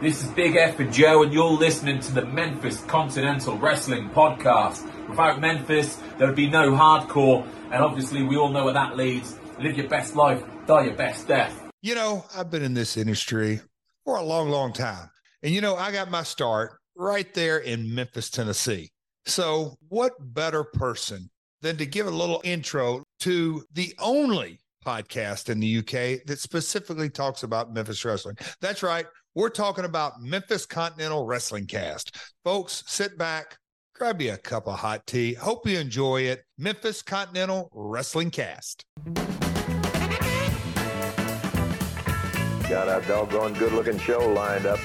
This is Big F and Joe, and you're listening to the Memphis Continental Wrestling Podcast. Without Memphis, there would be no hardcore, and obviously, we all know where that leads. Live your best life, die your best death. You know, I've been in this industry for a long, long time. And, you know, I got my start right there in Memphis, Tennessee. So, what better person than to give a little intro to the only podcast in the UK that specifically talks about Memphis wrestling? That's right. We're talking about Memphis Continental Wrestling Cast. Folks, sit back, grab you a cup of hot tea. Hope you enjoy it. Memphis Continental Wrestling Cast. Got a doggone good looking show lined up.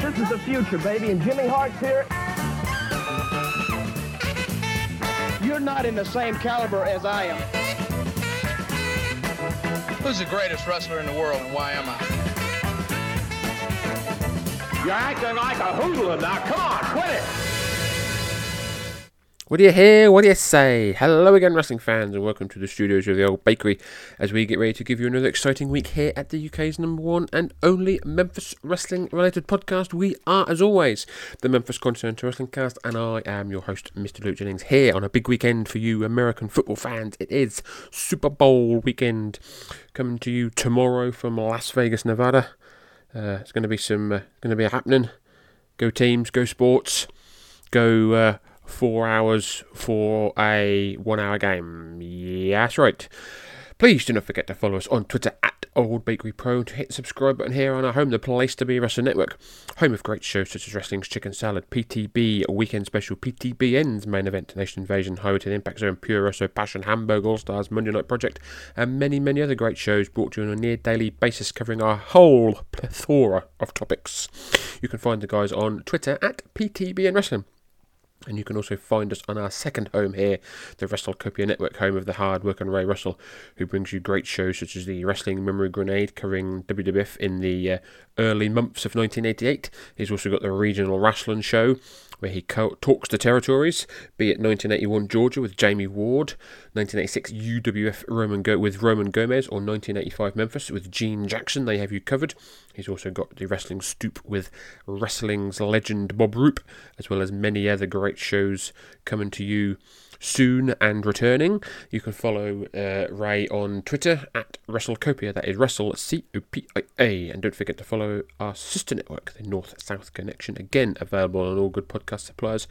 This is the future, baby, and Jimmy Hart's here. You're not in the same caliber as I am. Who's the greatest wrestler in the world and why am I? You're acting like a hoodlum now. Come on, quit it. What do you hear? What do you say? Hello again, wrestling fans, and welcome to the studios of the old bakery as we get ready to give you another exciting week here at the UK's number one and only Memphis wrestling related podcast. We are, as always, the Memphis Continental Wrestling Cast, and I am your host, Mr. Luke Jennings, here on a big weekend for you American football fans. It is Super Bowl weekend coming to you tomorrow from Las Vegas, Nevada. Uh, it's going to be some, uh, going to be happening. Go teams, go sports, go. Uh, four hours for a one hour game. That's right. Please do not forget to follow us on Twitter at Old Bakery Pro to hit the subscribe button here on our home, the place to be Wrestling Network. Home of great shows such as Wrestling's Chicken Salad, PTB, Weekend Special, PTBN's Main Event, Nation Invasion, Highway to Impact Zone, Pure Wrestle, Passion, Hamburg All Stars, Monday Night Project, and many, many other great shows brought to you on a near daily basis covering our whole plethora of topics. You can find the guys on Twitter at PTBN Wrestling. And you can also find us on our second home here, the WrestleCopia Network, home of the hard working Ray Russell, who brings you great shows such as the Wrestling Memory Grenade covering WWF in the uh, early months of 1988. He's also got the Regional Wrestling Show, where he co- talks to territories, be it 1981 Georgia with Jamie Ward, 1986 UWF Roman Go- with Roman Gomez, or 1985 Memphis with Gene Jackson. They have you covered. He's also got the Wrestling Stoop with wrestling's legend Bob Roop, as well as many other great shows coming to you soon and returning. You can follow uh, Ray on Twitter at WrestleCopia. That is Wrestle C O P I A. And don't forget to follow our sister network, the North South Connection. Again, available on all good podcast suppliers.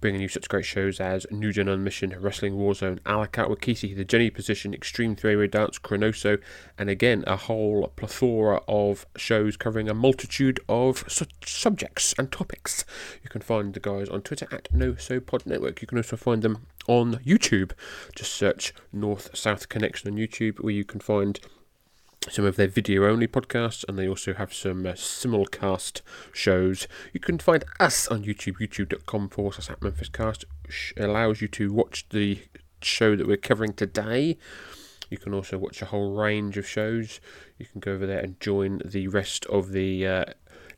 Bringing you such great shows as New Gen on Mission, Wrestling Warzone, Alakat Wakisi, The Jenny Position, Extreme Three-Way Dance, Chronoso, and again a whole plethora of shows covering a multitude of su- subjects and topics. You can find the guys on Twitter at No So Pod Network. You can also find them on YouTube. Just search North South Connection on YouTube, where you can find some of their video only podcasts, and they also have some uh, simulcast shows. You can find us on YouTube, youtube.com forward slash at Memphis Cast, which allows you to watch the show that we're covering today. You can also watch a whole range of shows. You can go over there and join the rest of the uh,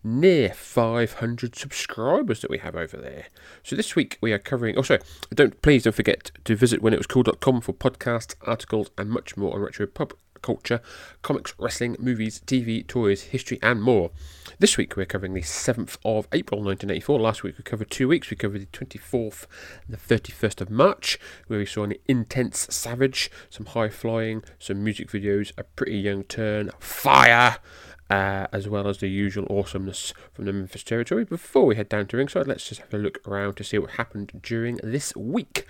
near 500 subscribers that we have over there. So this week we are covering. Oh, also, don't please don't forget to visit whenitwascool.com for podcasts, articles, and much more on retro pub culture, comics, wrestling, movies, TV, toys, history, and more. This week we're covering the 7th of April 1984. Last week we covered two weeks. We covered the 24th and the 31st of March, where we saw an intense savage, some high flying, some music videos, a pretty young turn, fire. Uh, as well as the usual awesomeness from the Memphis territory. Before we head down to ringside, let's just have a look around to see what happened during this week.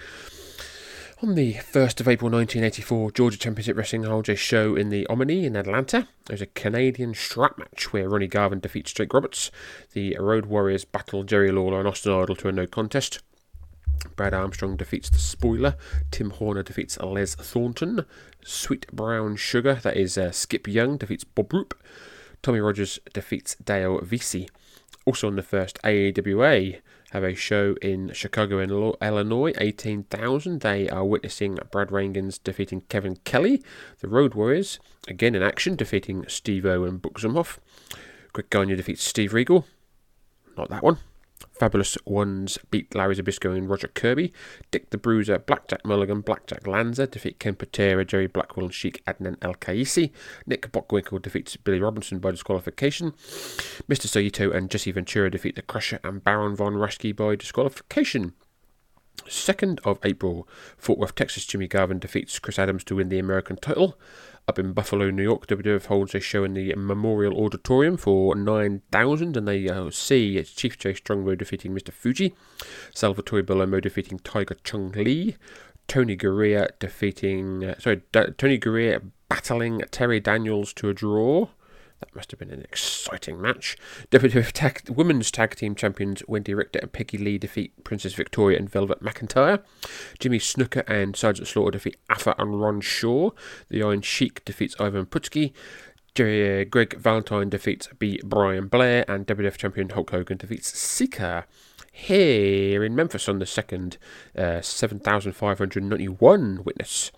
On the 1st of April 1984, Georgia Championship Wrestling holds a show in the Omni in Atlanta. There's a Canadian strap match where Ronnie Garvin defeats Jake Roberts. The Road Warriors battle Jerry Lawler and Austin Idol to a no contest. Brad Armstrong defeats the Spoiler. Tim Horner defeats Les Thornton. Sweet Brown Sugar, that is uh, Skip Young, defeats Bob Roop. Tommy Rogers defeats Dale Vesey. Also on the first AAWA have a show in Chicago, Illinois, 18,000. They are witnessing Brad Rheingans defeating Kevin Kelly. The Road Warriors, again in action, defeating Steve O and Zumhofe. Quick Gagne defeats Steve Regal. Not that one. Fabulous Ones beat Larry Zbyszko and Roger Kirby. Dick the Bruiser, Blackjack Mulligan, Blackjack Lanza defeat Ken Patera, Jerry Blackwell, and Sheik Adnan El Kaisi. Nick Bockwinkel defeats Billy Robinson by disqualification. Mr. Saito and Jesse Ventura defeat the Crusher and Baron Von Raschke by disqualification. 2nd of April, Fort Worth, Texas, Jimmy Garvin defeats Chris Adams to win the American title. Up in Buffalo, New York, WWF holds a show in the Memorial Auditorium for 9,000 and they uh, see Chief Jay Strongbow defeating Mr. Fuji, Salvatore Bellomo defeating Tiger Chung Lee, Tony Garea defeating, uh, sorry, D- Tony Garea battling Terry Daniels to a draw. That must have been an exciting match. WWF tag, Women's Tag Team Champions Wendi Richter and Peggy Lee defeat Princess Victoria and Velvet McIntyre. Jimmy Snuka and Sergeant Slaughter defeat Afa and Ron Shaw. The Iron Sheik defeats Ivan Putski. Greg Valentine defeats B. Brian Blair. And WWF Champion Hulk Hogan defeats Sika. Here in Memphis on the second, uh, 7,591 witness.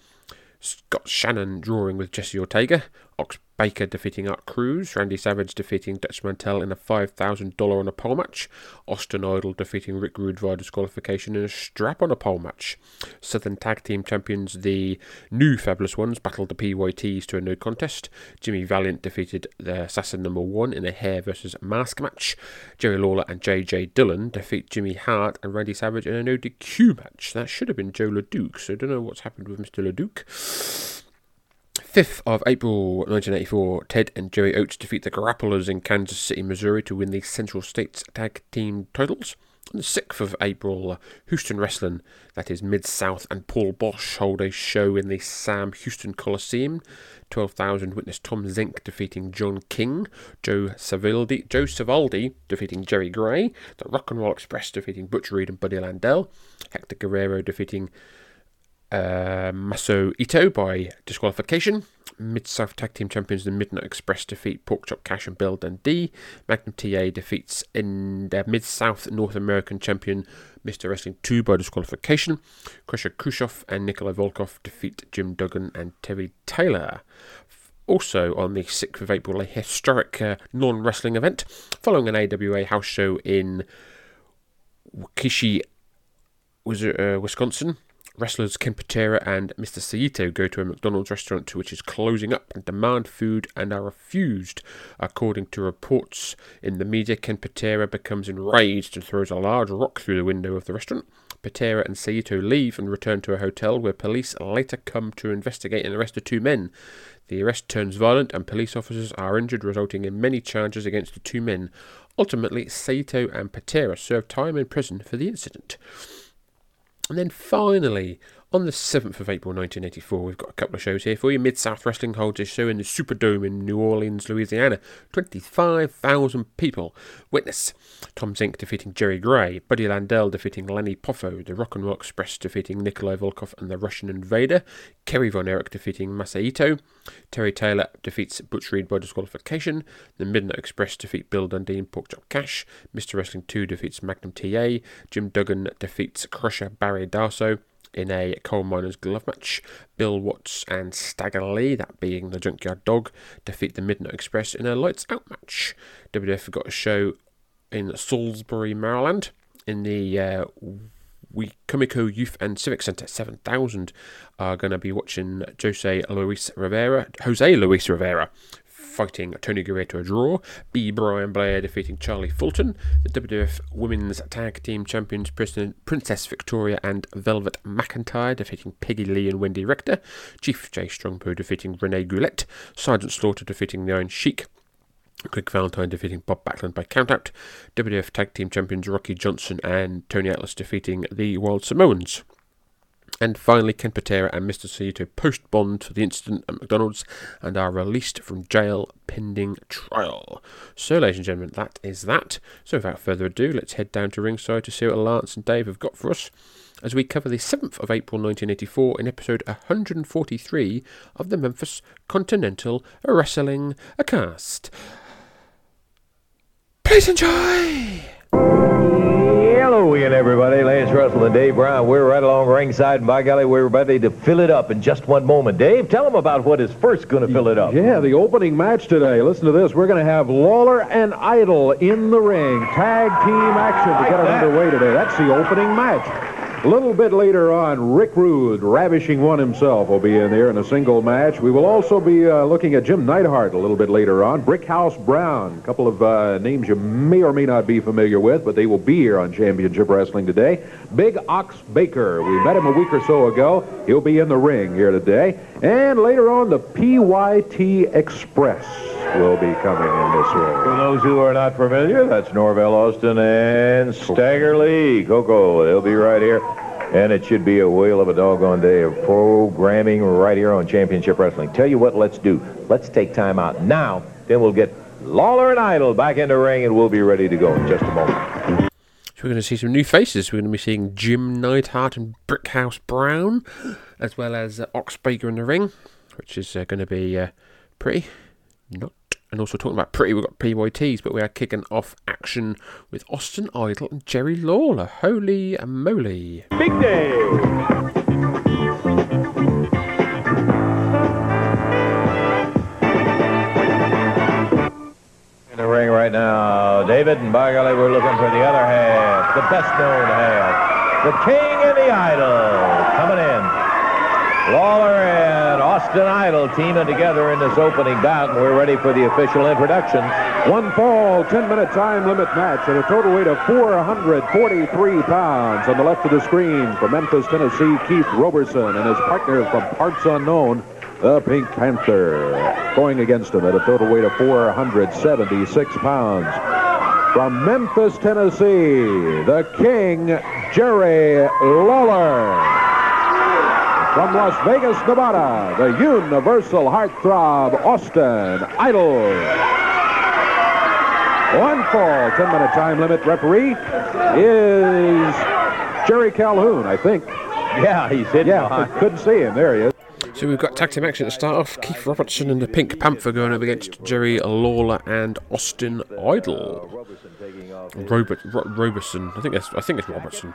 Scott Shannon drawing with Jesse Ortega. Ox Baker defeating Art Cruz, Randy Savage defeating Dutch Mantell in a $5,000 on a pole match, Austin Idol defeating Rick Rude via disqualification in a strap on a pole match. Southern Tag Team Champions, the new Fabulous Ones, battled the PYTs to a no contest. Jimmy Valiant defeated the Assassin number one in a hair versus mask match. Jerry Lawler and JJ Dillon defeat Jimmy Hart and Randy Savage in a no DQ match. That should have been Joe LeDuc, so I don't know what's happened with Mr. LeDuc. 5th of April 1984, Ted and Joey Oates defeat the Grapplers in Kansas City, Missouri to win the Central States Tag Team titles. On the 6th of April, Houston Wrestling, that is Mid South, and Paul Boesch hold a show in the Sam Houston Coliseum. 12,000 witness Tom Zink defeating John King, Joe Savoldi, Joe Savoldi defeating Jerry Gray, the Rock and Roll Express defeating Butch Reed and Buddy Landel, Hector Guerrero defeating uh, Maso Ito by disqualification. Mid South Tag Team Champions, the Midnight Express defeat Porkchop Cash and Bill Dundee. Magnum TA defeats in their Mid South North American Champion Mr. Wrestling 2 by disqualification. Crusher Khrushchev and Nikolai Volkov defeat Jim Duggan and Terry Taylor. Also on the 6th of April, a historic uh, non wrestling event following an AWA house show in Waukesha, uh, Wisconsin. Wrestlers Ken Patera and Mr. Saito go to a McDonald's restaurant which is closing up and demand food and are refused. According to reports in the media, Ken Patera becomes enraged and throws a large rock through the window of the restaurant. Patera and Saito leave and return to a hotel where police later come to investigate and arrest the two men. The arrest turns violent and police officers are injured, resulting in many charges against the two men. Ultimately, Saito and Patera serve time in prison for the incident. And then finally, on the 7th of April 1984, we've got a couple of shows here for you. Mid South Wrestling holds a show in the Superdome in New Orleans, Louisiana. 25,000 people witness Tom Zink defeating Jerry Gray, Buddy Landel defeating Lenny Poffo, the Rock and Roll Express defeating Nikolai Volkov and the Russian Invader, Kerry Von Erich defeating Masaito, Terry Taylor defeats Butch Reed by disqualification, the Midnight Express defeat Bill Dundee and Porkchop Cash, Mr. Wrestling 2 defeats Magnum TA, Jim Duggan defeats Crusher Barry Darsow, in a coal miners glove match. Bill Watts and Stagger Lee, that being the Junkyard Dog, defeat the Midnight Express in a lights out match. WWF got a show in Salisbury, Maryland, in the uh, we Comico Youth and Civic Center 7000 are going to be watching Jose Luis Rivera, Jose Luis Rivera fighting Tony Guerrero to a draw. B. Brian Blair defeating Charlie Fulton. The WWF Women's Tag Team Champions Princess Victoria and Velvet McIntyre defeating Peggy Lee and Wendi Richter. Chief Jay Strongbow defeating Renee Goulet. Sergeant Slaughter defeating the Iron Sheik. Greg Valentine defeating Bob Backlund by countout. WWF Tag Team Champions Rocky Johnson and Tony Atlas defeating the Wild Samoans. And finally, Ken Patera and Mr. Saito post bond for the incident at McDonald's and are released from jail pending trial. So, ladies and gentlemen, that is that. So, without further ado, let's head down to ringside to see what Lance and Dave have got for us as we cover the 7th of April 1984 in episode 143 of the Memphis Continental Wrestling Cast. Please enjoy! Hello, again, everybody. Lance Russell and Dave Brown. We're right along ringside, and by golly, we're ready to fill it up in just one moment. Dave, tell them about what is first going to fill it up. Yeah, the opening match today. Listen to this. We're going to have Lawler and Idol in the ring. Tag team action to get it underway today. That's the opening match. A little bit later on, Rick Rude, Ravishing One himself, will be in there in a single match. We will also be uh, looking at Jim Neidhart a little bit later on. Brickhouse Brown, a couple of uh, names you may or may not be familiar with, but they will be here on Championship Wrestling today. Big Ox Baker, we met him a week or so ago. He'll be in the ring here today. And later on, the PYT Express will be coming in this ring. For those who are not familiar, that's Norvell Austin and Stagger Lee. Koko, they'll be right here. And it should be a whale of a doggone day of programming right here on Championship Wrestling. Tell you what, let's do. Let's take time out now. Then we'll get Lawler and Idol back in the ring, and we'll be ready to go in just a moment. So we're going to see some new faces. We're going to be seeing Jim Neidhart and Brickhouse Brown, as well as uh, Ox Baker in the ring, which is uh, going to be uh, pretty. Not. And also talking about pretty, we've got PYTs, but we are kicking off action with Austin Idol and Jerry Lawler. Holy moly. Big day. In the ring right now, David, and by golly, we're looking for the other half, the best known half, the King and the Idol coming in. Lawler and Austin Idol teaming together in this opening bout, and we're ready for the official introduction. One fall, 10-minute time limit match at a total weight of 443 pounds. On the left of the screen from Memphis, Tennessee, Keith Roberson and his partner from Parts Unknown, the Pink Panther, going against him at a total weight of 476 pounds. From Memphis, Tennessee, the King, Jerry Lawler. From Las Vegas, Nevada, the Universal Heartthrob, Austin Idol. One fall, 10 minute time limit. Referee is Jerry Calhoun, I think. Yeah, he's hitting Yeah, behind. couldn't see him. There he is. So we've got tag team action to start off. Keith Robertson and the Pink Panther going up against Jerry Lawler and Austin Idol. Robert Ro- Robertson, I think that's I think it's Robertson.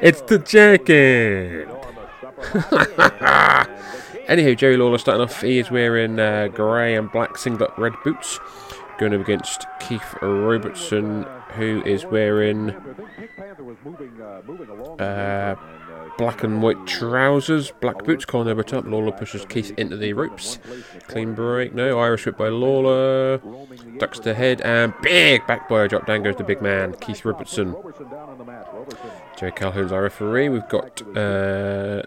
It's the jacket. Anywho, Jerry Lawler starting off. He is wearing uh, grey and black singlet, red boots, going up against Keith Robertson, who is wearing uh, black and white trousers, black boots, collar over top. Lawler pushes Keith into the ropes. Clean break, no. Irish whip by Lawler. Ducks the head and big back by a drop down goes the big man, Keith Robertson. Jerry Calhoun's our referee. We've got uh,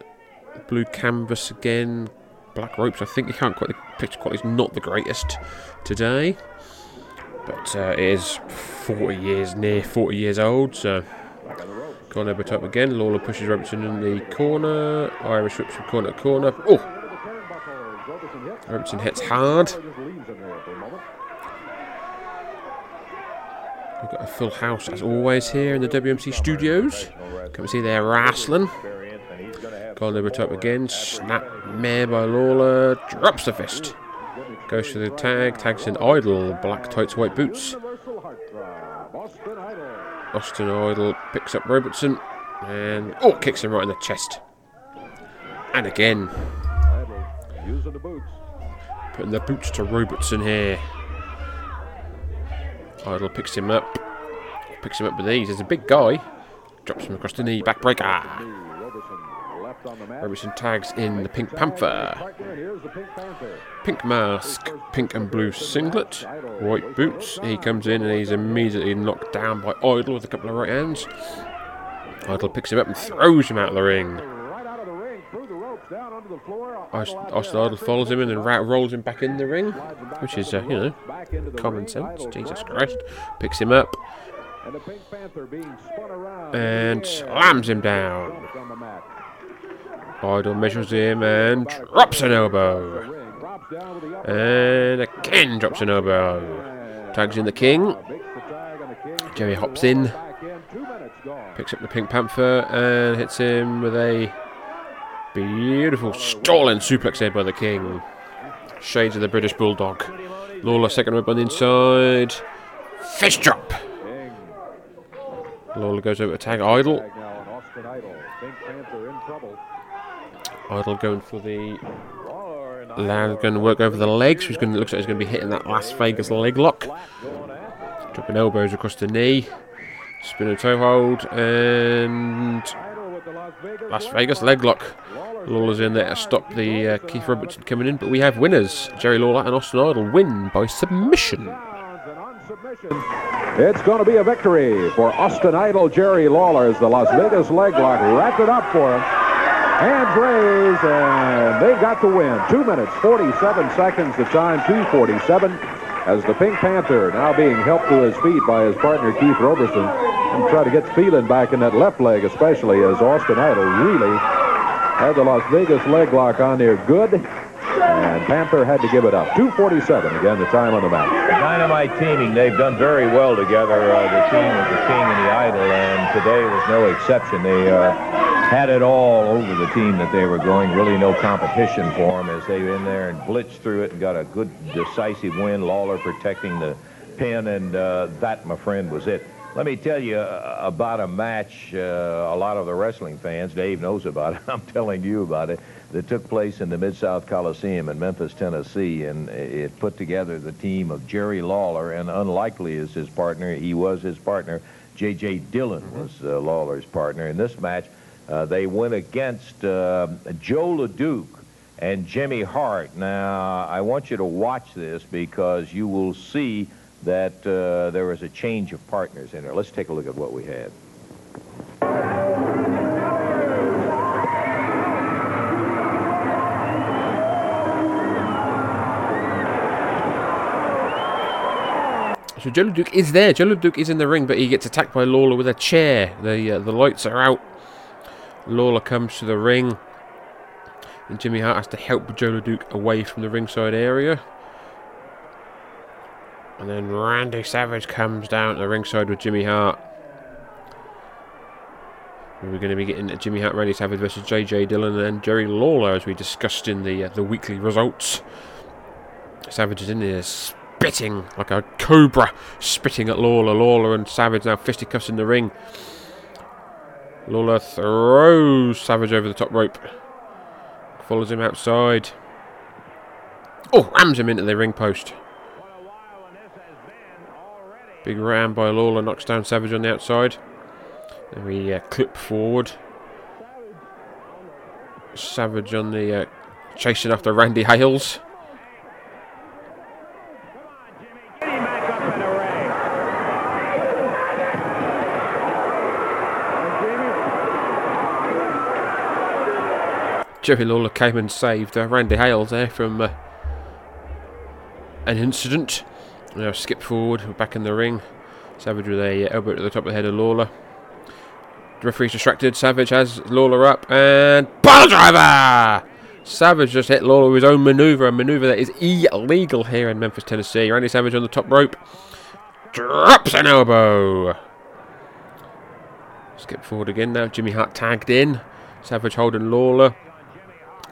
blue canvas again, black ropes. I think you can't quite the picture quality is not the greatest today, but uh, it is 40 years near 40 years old. So Corner over top again. Lawler pushes Robertson in the corner. Irish whips from corner to corner. Oh! Robertson hits hard. We've got a full house as always here in the WMC studios. Come see they're wrestling. Gone over top again. Snap mare by Lawler. Drops the fist. Goes for the tag. Tags in Idol. Black tights, white boots. Austin Idol picks up Robertson. And oh, kicks him right in the chest. And again. Putting the boots to Robertson here. Idol picks him up. Picks him up with ease. There's a big guy. Drops him across the knee. Backbreaker. Robertson tags in the Pink Panther. Pink mask, pink and blue singlet, white boots. He comes in and he's immediately knocked down by Idol with a couple of right hands. Idol picks him up and throws him out of the ring. Austin Idol follows him and ra- rolls him back in the ring, which is, uh, you know, common sense. Jesus Christ. Picks him up and slams him down. Idol measures him and drops an elbow. And again drops an elbow. Tags in the king. Jerry hops in. Picks up the Pink Panther and hits him with a beautiful stalling suplex head by the king. Shades of the British Bulldog. Lawler second rope on the inside. Fish drop. Lawler goes over to tag Idol. Tag now on Austin Idol. Pink Panther in trouble. Idol going for the Lawler and Lad going to work over the legs. He's going to looks like he's going to be hitting that Las Vegas leg lock. Dropping elbows across the knee. Spinner toe hold and Las Vegas. Leg lock. Lawler's in there to stop the uh, Keith Robertson coming in, but we have winners. Jerry Lawler and Austin Idol win by submission. It's going to be a victory for Austin Idol Jerry Lawler as the Las Vegas leg lock wrapped it up for him. Hands raised, and they got the win. Two minutes, 47 seconds, the time, 247, as the Pink Panther now being helped to his feet by his partner Keith Roberson and try to get feeling back in that left leg, especially as Austin Idol really had the Las Vegas leg lock on there good, and Panther had to give it up. 247 again, the time on the match. Dynamite teaming. They've done very well together, uh, the team of the King and the Idol, and today was no exception. They uh, had it all over the team that they were going. Really no competition for them as they were in there and blitzed through it and got a good decisive win. Lawler protecting the pin, and uh, that, my friend, was it. Let me tell you uh, about a match uh, a lot of the wrestling fans, Dave knows about it, I'm telling you about it, that took place in the Mid-South Coliseum in Memphis, Tennessee, and it put together the team of Jerry Lawler, and unlikely as his partner, he was his partner, J.J. Dillon was uh, Lawler's partner. In this match, uh, they went against uh, Joe LeDuc and Jimmy Hart. Now, I want you to watch this because you will see that uh, there was a change of partners in there. Let's take a look at what we had. So Joe Duke is there. Joe Duke is in the ring, but he gets attacked by Lawler with a chair. The uh, the lights are out. Lawler comes to the ring, and Jimmy Hart has to help Joe Duke away from the ringside area. And then Randy Savage comes down to the ringside with Jimmy Hart. We're going to be getting Jimmy Hart, Randy Savage versus JJ Dillon and then Jerry Lawler, as we discussed in the uh, the weekly results. Savage is in there spitting like a cobra, spitting at Lawler. Lawler and Savage now fisticuffs in the ring. Lawler throws Savage over the top rope, follows him outside. Oh, rams him into the ring post. Big ram by Lawler knocks down Savage on the outside. Then we uh, clip forward. Savage on the uh, chasing after Randy Hales. Jerry Lawler came and saved uh, Randy Hale there from uh, an incident. Now skip forward, back in the ring. Savage with a uh, elbow to the top of the head of Lawler. The referee's distracted. Savage has Lawler up and pile driver. Savage just hit Lawler with his own maneuver, a maneuver that is illegal here in Memphis, Tennessee. Randy Savage on the top rope, drops an elbow. Skip forward again now. Jimmy Hart tagged in. Savage holding Lawler.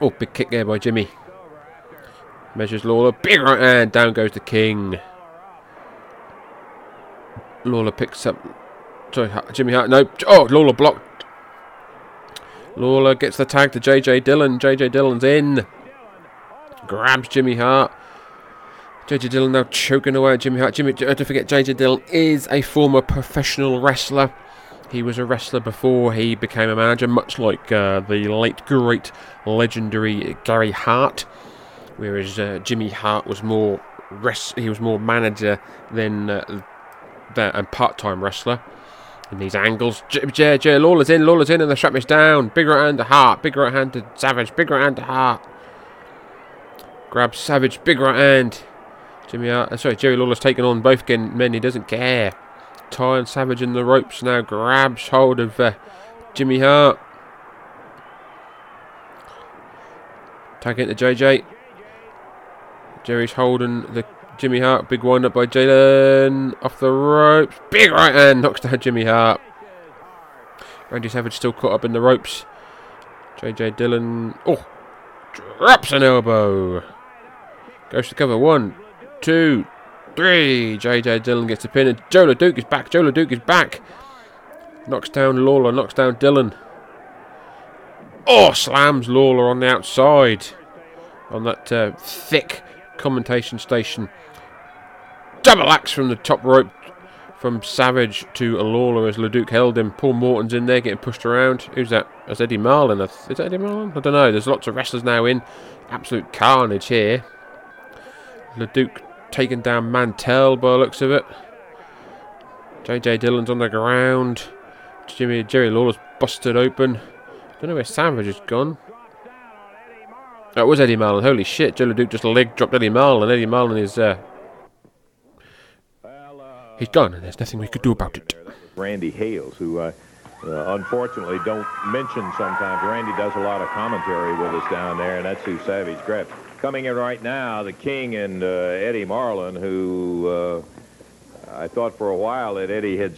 Oh, big kick there by Jimmy. Measures Lawler. Big right hand. Down goes the King. Lawler picks up. Sorry, Jimmy Hart. No. Oh, Lawler blocked. Lawler gets the tag to JJ Dillon. JJ Dillon's in. Grabs Jimmy Hart. JJ Dillon now choking away at Jimmy Hart. Jimmy, don't forget, JJ Dillon is a former professional wrestler. He was a wrestler before he became a manager, much like uh, the late, great, legendary Gary Hart. Whereas uh, Jimmy Hart was more res- he was more manager than uh, part-time wrestler. In these angles, J, J, J Lawler's in, Lawler's in, and the strap is down. Big right hand to Hart, big right hand to Savage, big right hand to Hart. Grabs Savage, big right hand. Jimmy Hart, uh, sorry, Jerry Lawler's taken on both men. He doesn't care. Ty and Savage in the ropes now grabs hold of uh, Jimmy Hart. Tag into JJ. Jerry's holding the Jimmy Hart. Big wind up by Jalen. Off the ropes. Big right hand knocks down Jimmy Hart. Randy Savage still caught up in the ropes. JJ Dillon. Oh! Drops an elbow. Goes to cover. One, two, three. JJ Dillon gets a pin. And Joe LeDuc is back. Joe LeDuc is back. Knocks down Lawler, knocks down Dillon. Oh, slams Lawler on the outside on that uh, thick commentation station. Double axe from the top rope from Savage to Lawler as Leduc held him. Paul Morton's in there getting pushed around. Who's that? That's Eddie Marlin. Is that Eddie Marlin? I don't know. There's lots of wrestlers now in. Absolute carnage here. Leduc taking down Mantell by the looks of it. JJ Dillon's on the ground. Jimmy Jerry Lawler's busted open. Don't know where Savage has gone. That was Eddie Marlin. Holy shit! Joe LeDuc just leg dropped Eddie Marlin. Eddie Marlin is uh, he's gone, and there's nothing we could do about it. Randy Hales, who uh, uh, unfortunately don't mention sometimes. Randy does a lot of commentary with us down there, and that's who Savage grabbed. Coming in right now, the King and uh, Eddie Marlin, who uh, I thought for a while that Eddie had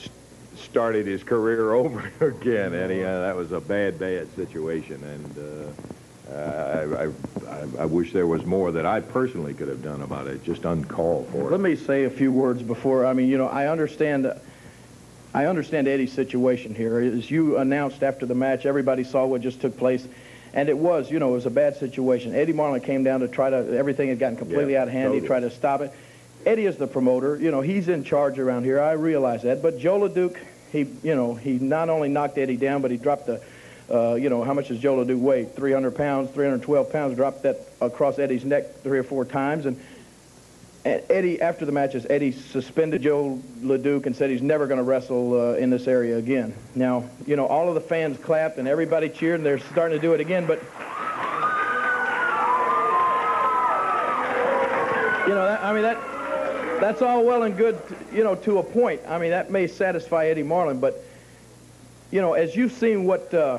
started his career over again. Eddie, uh, that was a bad, bad situation, and uh, I, I, I, wish there was more that I personally could have done about it. Just uncalled for. Let me say a few words before. I mean, you know, I understand. I understand Eddie's situation here. As you announced after the match, everybody saw what just took place. And it was, you know, it was a bad situation. Eddie Marlin came down to try to, everything had gotten completely yeah, out of hand. Totally. He tried to stop it. Eddie is the promoter. You know, he's in charge around here. I realize that. But Joe LeDuc, he, you know, he not only knocked Eddie down, but he dropped the, uh, you know, how much does Joe LeDuc weigh? 300 pounds, 312 pounds, dropped that across Eddie's neck three or four times. And Eddie, after the matches, Eddie suspended Joe LeDuc and said he's never going to wrestle uh, in this area again. Now, you know, all of the fans clapped and everybody cheered, and they're starting to do it again, but you know, that, I mean, that that's all well and good, you know, to a point. I mean, that may satisfy Eddie Marlin, but, you know, as you've seen what uh,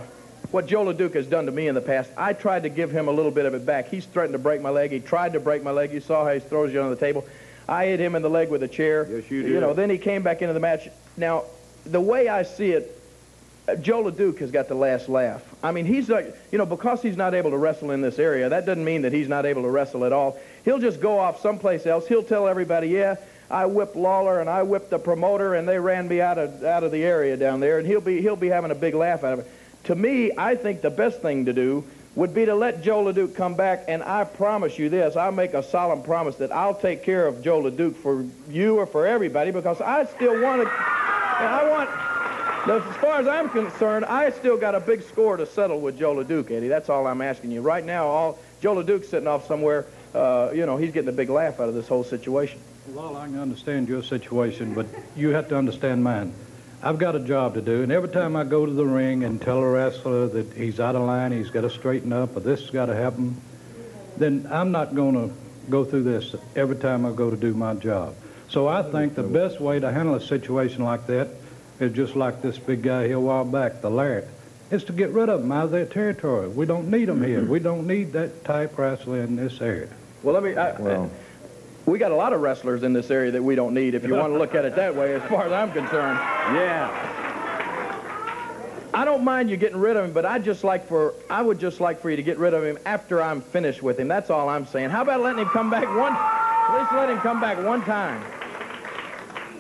what Joe LeDuc has done to me in the past, I tried to give him a little bit of it back. He's threatened to break my leg. He tried to break my leg. You saw how he throws you on the table. I hit him in the leg with a chair. Yes, you did. You know, then he came back into the match. Now, the way I see it, uh, Joe LeDuc has got the last laugh. I mean, he's like, you know, because he's not able to wrestle in this area, that doesn't mean that he's not able to wrestle at all. He'll just go off someplace else. He'll tell everybody, yeah, I whipped Lawler and I whipped the promoter and they ran me out of out of the area down there, and he'll be he'll be having a big laugh out of it. To me, I think the best thing to do would be to let Joe LeDuc come back, and I promise you this, I make a solemn promise that I'll take care of Joe LeDuc for you or for everybody because I still want to, I want, as far as I'm concerned, I still got a big score to settle with Joe LeDuc, Eddie. That's all I'm asking you. Right now, all Joe LeDuc's sitting off somewhere, uh, you know, he's getting a big laugh out of this whole situation. Well, I can understand your situation, but you have to understand mine. I've got a job to do, and every time I go to the ring and tell a wrestler that he's out of line, he's got to straighten up, or this has got to happen, then I'm not going to go through this every time I go to do my job. So I think the best way to handle a situation like that is just like this big guy here a while back, the Lariat, is to get rid of them out of their territory. We don't need them here. Mm-hmm. We don't need that type wrestler in this area. Well, let me. I, Well- we got a lot of wrestlers in this area that we don't need, if you want to look at it that way, as far as I'm concerned. Yeah. I don't mind you getting rid of him, but I just like for I would just like for you to get rid of him after I'm finished with him. That's all I'm saying. How about letting him come back one? At least let him come back one time.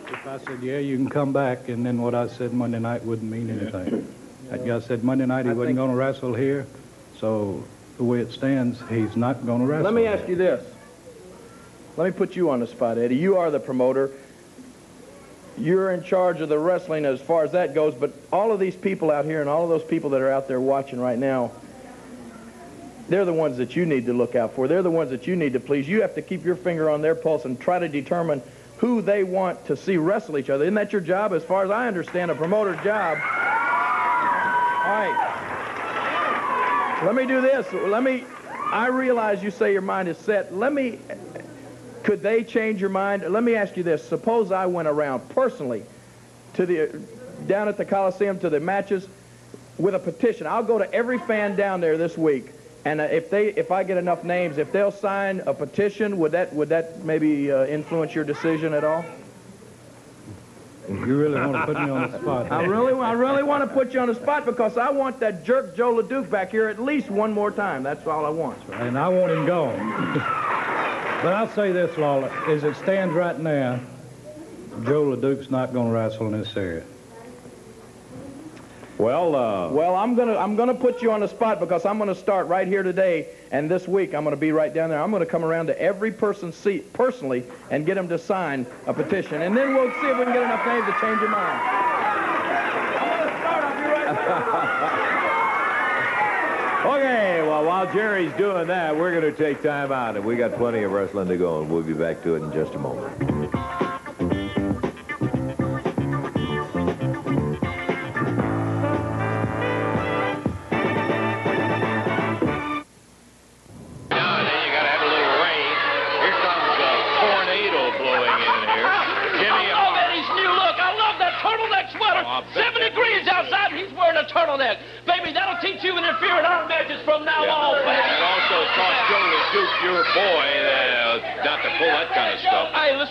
If I said, yeah, you can come back, and then what I said Monday night wouldn't mean anything. That guy said Monday night he I wasn't going to wrestle here, so the way it stands, he's not going to wrestle. Let me ask you this. Let me put you on the spot, Eddie. You are the promoter. You're in charge of the wrestling as far as that goes, but all of these people out here and all of those people that are out there watching right now, they're the ones that you need to look out for. They're the ones that you need to please. You have to keep your finger on their pulse and try to determine who they want to see wrestle each other. Isn't that your job? As far as I understand, a promoter's job. All right. Let me do this. Let me. I realize you say your mind is set. Let me. Could they change your mind? Let me ask you this. Suppose I went around personally to the down at the Coliseum to the matches with a petition. I'll go to every fan down there this week, and uh, if they if I get enough names, if they'll sign a petition, would that would that maybe uh, influence your decision at all? You really want to put me on the spot. I really I really want to put you on the spot because I want that jerk Joe LeDuc back here at least one more time. That's all I want. and I want him gone. but I'll say this, Lawler, as it stands right now, Joe LeDuc's not going to wrestle in this area. Well, uh, Well, I'm gonna I'm gonna put you on the spot because I'm gonna start right here today, and this week I'm gonna be right down there. I'm gonna come around to every person's seat personally and get them to sign a petition, and then we'll see if we can get enough names to change your mind. I'm gonna start. I'll be right back. Okay, well, while Jerry's doing that, we're going to take time out, and we got plenty of wrestling to go, and we'll be back to it in just a moment.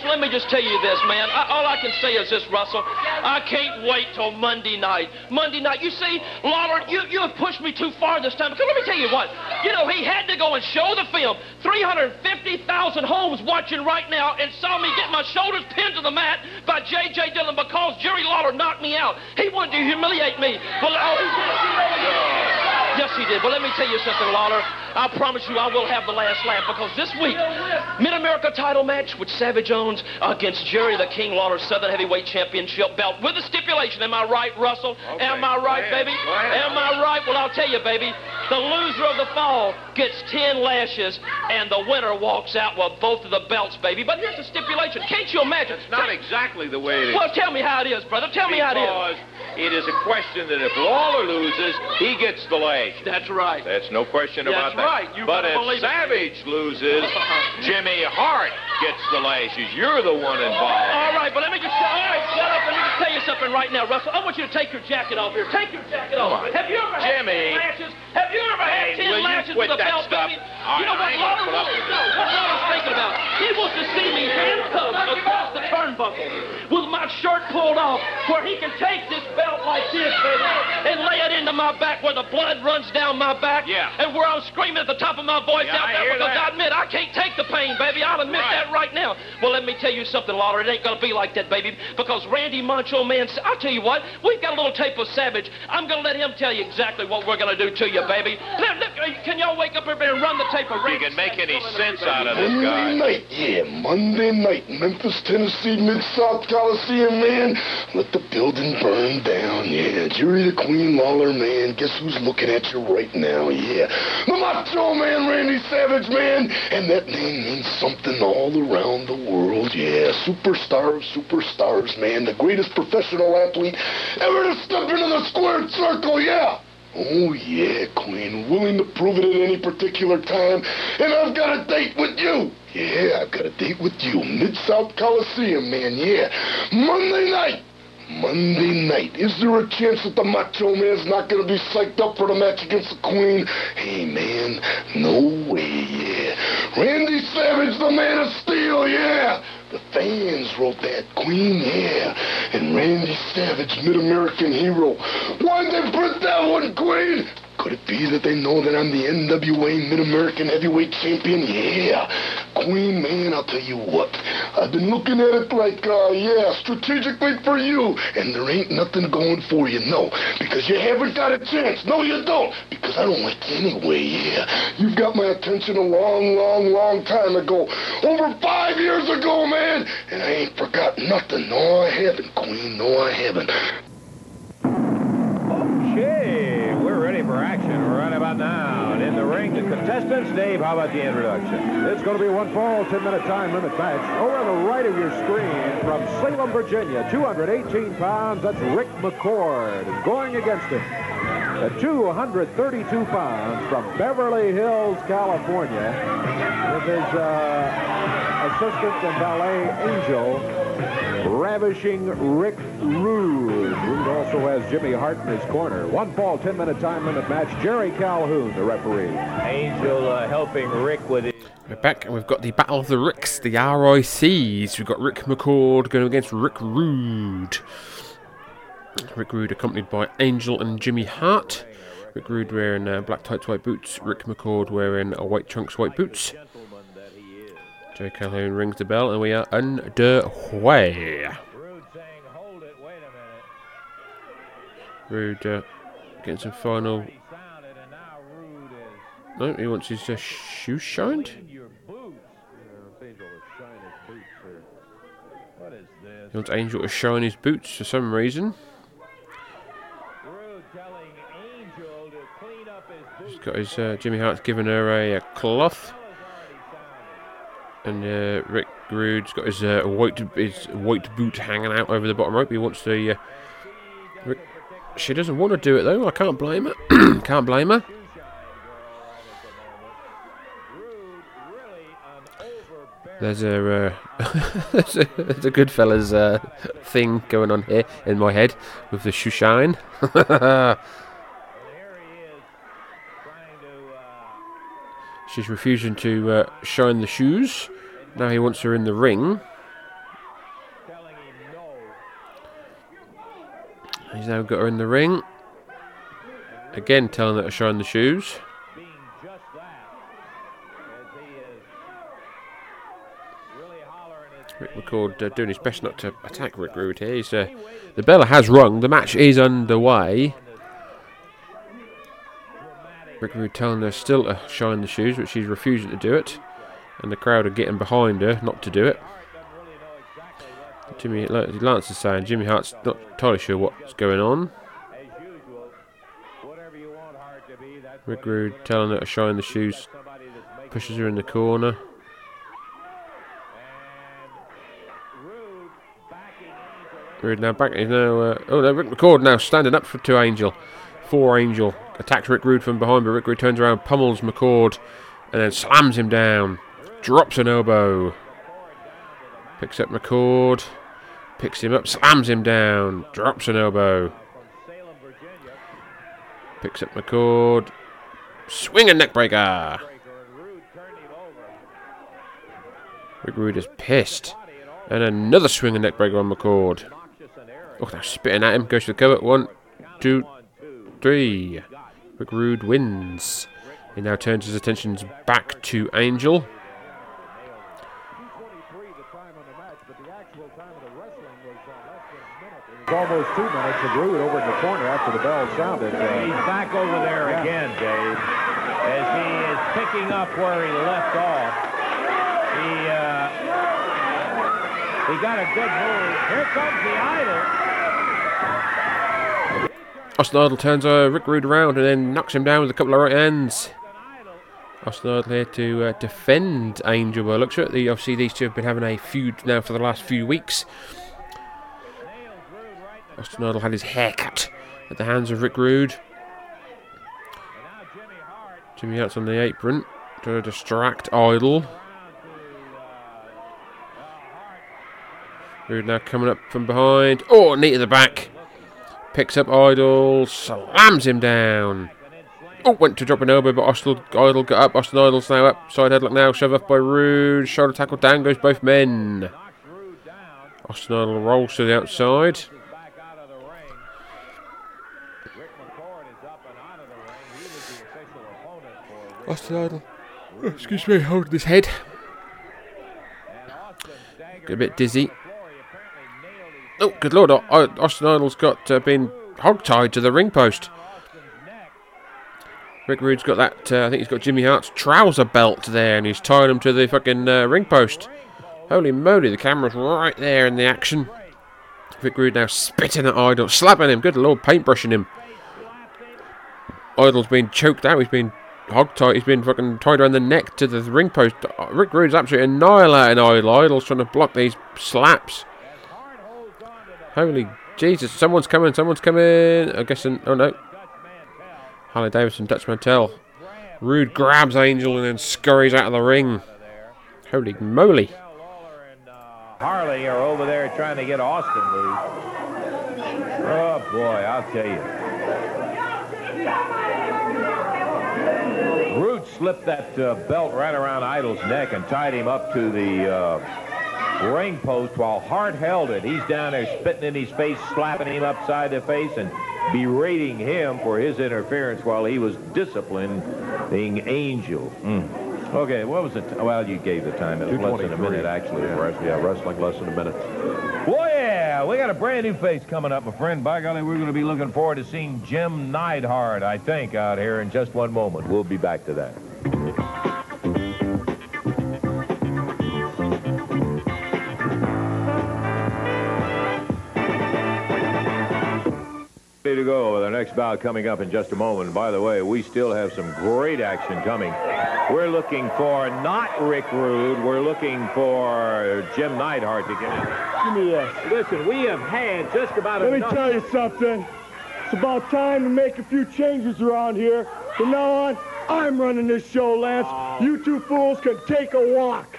Let me just tell you this, man. I, all I can say is this, Russell. I can't wait till Monday night. Monday night. You see, Lawler, you, you have pushed me too far this time. Because let me tell you what. You know, he had to go and show the film. 350,000 homes watching right now and saw me get my shoulders pinned to the mat by J.J. Dillon because Jerry Lawler knocked me out. He wanted to humiliate me. Well, oh. Yes, he did. But let me tell you something, Lawler. I promise you I will have the last laugh because this week, Mid-America title match with Savage Owens against Jerry the King Lawler Southern Heavyweight Championship belt with a stipulation. Am I right, Russell? Am I right, baby? Am I right? Well, I'll tell you, baby. The loser of the fall gets 10 lashes, and the winner walks out with both of the belts, baby. But here's the stipulation. Can't you imagine? It's not exactly the way it is. Well, tell me how it is, brother. Tell me how it is. It is a question that if Lawler loses, he gets the lash. That's right. That's no question That's about that. right. You but if believe it. Savage loses, Jimmy Hart gets the lashes. You're the one involved. All right, but let me just all right, shut up and let me tell you something right now, Russell. I want you to take your jacket off here. Take your jacket off. On. Have you ever Jimmy. had 10 lashes? Have you ever had Hey, 10 will you lashes with a belt, stuff? baby? All you know right, what Lawler wants? with No, what Lawler's thinking about? He wants to see me handcuffed across the turnbuckle with my shirt pulled off where he can take this belt like this, baby, and lay it into my back where the blood runs down my back Yeah. and where I'm screaming at the top of my voice Yeah, out there because that. I admit I can't take the pain, baby. I'll admit Right. that right now. Well, let me tell you something, Lawler. It ain't gonna be like that, baby, because Randy Macho Man. I'll tell you what. We've got a little tape of Savage. I'm gonna let him tell you exactly what we're gonna do to you, baby. Let- let- uh, can y'all wake up everybody and run the tape of You can make any sense out of this guy. Monday night, yeah, Monday night, Memphis, Tennessee, Mid-South Coliseum, man. Let the building burn down, yeah. Jerry the Queen Lawler, man. Guess who's looking at you right now, yeah. The Macho Man, Randy Savage, man. And that name means something all around the world, yeah. Superstar of superstars, man. The greatest professional athlete ever to step into the squared circle, yeah. Oh, yeah, Queen. Willing to prove it at any particular time. And I've got a date with you. Yeah, I've got a date with you. Mid-South Coliseum, man, yeah. Monday night. Monday night. Is there a chance that the Macho Man's not going to be psyched up for the match against the Queen? Hey, man, no way, yeah. Randy Savage, the man of steel, yeah. The fans wrote that Queen, yeah. And Randy Savage, Mid-American hero. Why'd they print that one, Queen? Could it be that they know that I'm the NWA Mid-American Heavyweight Champion? Yeah. Queen, man, I'll tell you what. I've been looking at it like, uh, yeah, strategically for you. And there ain't nothing going for you, no. Because you haven't got a chance. No, you don't. Because I don't like you anyway, yeah. You've got my attention a long, long, long time ago. Over five years ago, man. And I ain't forgot nothing. No, I haven't, Queen. No, I haven't. Okay, we're ready for action right about now. And in the ring, the contestants. Dave, how about the introduction? It's going to be one fall, 10-minute time limit match. Over on the right of your screen, from Salem, Virginia, 218 pounds, that's Rick McCord. Going against him, at 232 pounds, from Beverly Hills, California, with his uh, assistant and valet angel, ravishing Rick Rude. Rude also has Jimmy Hart in his corner. One fall, 10-minute time limit match. Jerry Calhoun, the referee. Angel uh, helping Rick with it. We're back and we've got the Battle of the Ricks, the RICs. We've got Rick McCord going against Rick Rude. Rick Rude accompanied by Angel and Jimmy Hart. Rick Rude wearing uh, black tights, white boots. Rick McCord wearing uh, white trunks, white boots. Jerry Calhoun rings the bell and we are underway. Rude saying, hold it, wait a minute. Rude uh, getting some final. No, he wants his uh, shoes shined. He wants Angel to shine his boots for some reason. He's got his uh, Jimmy Hart's giving her a, a cloth, and uh, Rick Rude's got his uh, white his white boot hanging out over the bottom rope. He wants to. Uh, Rick, she doesn't want to do it though. I can't blame her. can't blame her. There's a, uh, there's a there's a Goodfellas uh, thing going on here in my head with the shoe shine. She's refusing to uh, shine the shoes. Now he wants her in the ring. He's now got her in the ring. Again, telling her to shine the shoes. Rick McCord uh, doing his best not to attack Rick Rude here. He's, uh, the bell has rung. The match is underway. Rick Rude telling her still to shine the shoes, but she's refusing to do it. And the crowd are getting behind her not to do it. Jimmy Lance is saying Jimmy Hart's not entirely sure what's going on. Rick Rude telling her to shine the shoes, pushes her in the corner. Rude now back. Now. Uh, oh no, Rick McCord now standing up for to Angel. For Angel attacks Rick Rude from behind, but Rick Rude turns around, pummels McCord, and then slams him down. Drops an elbow. Picks up McCord. Picks him up, slams him down. Drops an elbow. Picks up McCord. Swing a neckbreaker. Rick Rude is pissed. And another swing and neckbreaker on McCord. Oh, they're spitting at him. Goes to the cover. One, two, three. Rick Rude wins. He now turns his attentions back to Angel. Almost two minutes of Rude over in the corner after the bell sounded. Uh, He's back over there yeah. again, Dave, as he is picking up where he left off. He uh, he got a good move. Here comes the idol. Austin Idol turns uh, Rick Rude around and then knocks him down with a couple of right hands. Austin Idol here to uh, defend Angel by the looks of. The, obviously, these two have been having a feud now for the last few weeks. Idol had his hair cut at the hands of Rick Rude. Jimmy Hart's on the apron to distract Idol. Rude now coming up from behind. Oh, knee to the back. Picks up Idol, slams him down. Oh, went to drop an elbow, but Austin Idol got up. Austin Idol's now up. Side headlock now, shove off by Rude. Shoulder tackle down goes both men. Austin Idol rolls to the outside. Oh, excuse me, holding his head. Get a bit dizzy. Oh, good lord! Austin Idol's got uh, been hog-tied to the ring post. Rick Rude's got that. Uh, I think he's got Jimmy Hart's trouser belt there, and he's tying him to the fucking uh, ring post. Holy moly! The camera's right there in the action. Rick Rude now spitting at Idol, slapping him. Good lord, paintbrushing him. Idol's been choked out. He's been hog tied. He's been fucking tied around the neck to the ring post. Uh, Rick Rude's absolutely annihilating Idol. Idol's trying to block these slaps. Holy Jesus! Someone's coming. Someone's coming. I'm guessing. Oh no. Harley Davidson, Dutch Mantell. Rude grabs Angel and then scurries out of the ring. Holy moly! Harley are over there trying to get Austin loose. Oh boy, I'll tell you. Slipped that uh, belt right around Idol's neck and tied him up to the uh, ring post while Hart held it. He's down there spitting in his face, slapping him upside the face, and berating him for his interference while he was disciplining Angel. Mm. Okay, what was it? Well, you gave the time. It was less than a minute, actually. Yeah, us. yeah, wrestling less than a minute. Well, yeah, we got a brand new face coming up, my friend. By golly, we're going to be looking forward to seeing Jim Neidhart, I think, out here in just one moment. We'll be back to that. To go with our next bout coming up in just a moment. By the way, we still have some great action coming. We're looking for not Rick Rude. We're looking for Jim Neidhart to get in. Give me this. Listen, we have had just about Let me tell you something. It's about time to make a few changes around here. From now on, I'm running this show, Lance. Oh. You two fools can take a walk.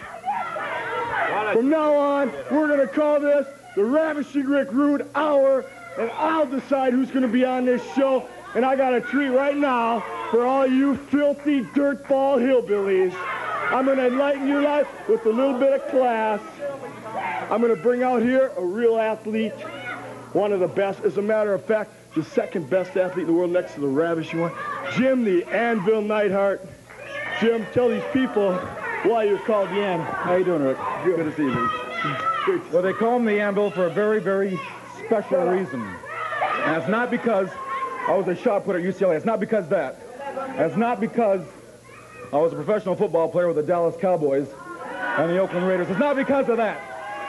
From now on, we're going to call this the Ravishing Rick Rude Hour, and I'll decide who's going to be on this show. And I got a treat right now for all you filthy dirtball hillbillies. I'm going to enlighten your life with a little bit of class. I'm going to bring out here a real athlete, one of the best. As a matter of fact, the second best athlete in the world next to the ravishing one, Jim the Anvil Neidhart. Jim, tell these people why you're called the Anvil. How you doing, Rick? Good, to see you. Well, they call him the Anvil for a very, very special reason. And it's not because I was a shot putter at UCLA. It's not because that. It's not because I was a professional football player with the Dallas Cowboys and the Oakland Raiders. It's not because of that.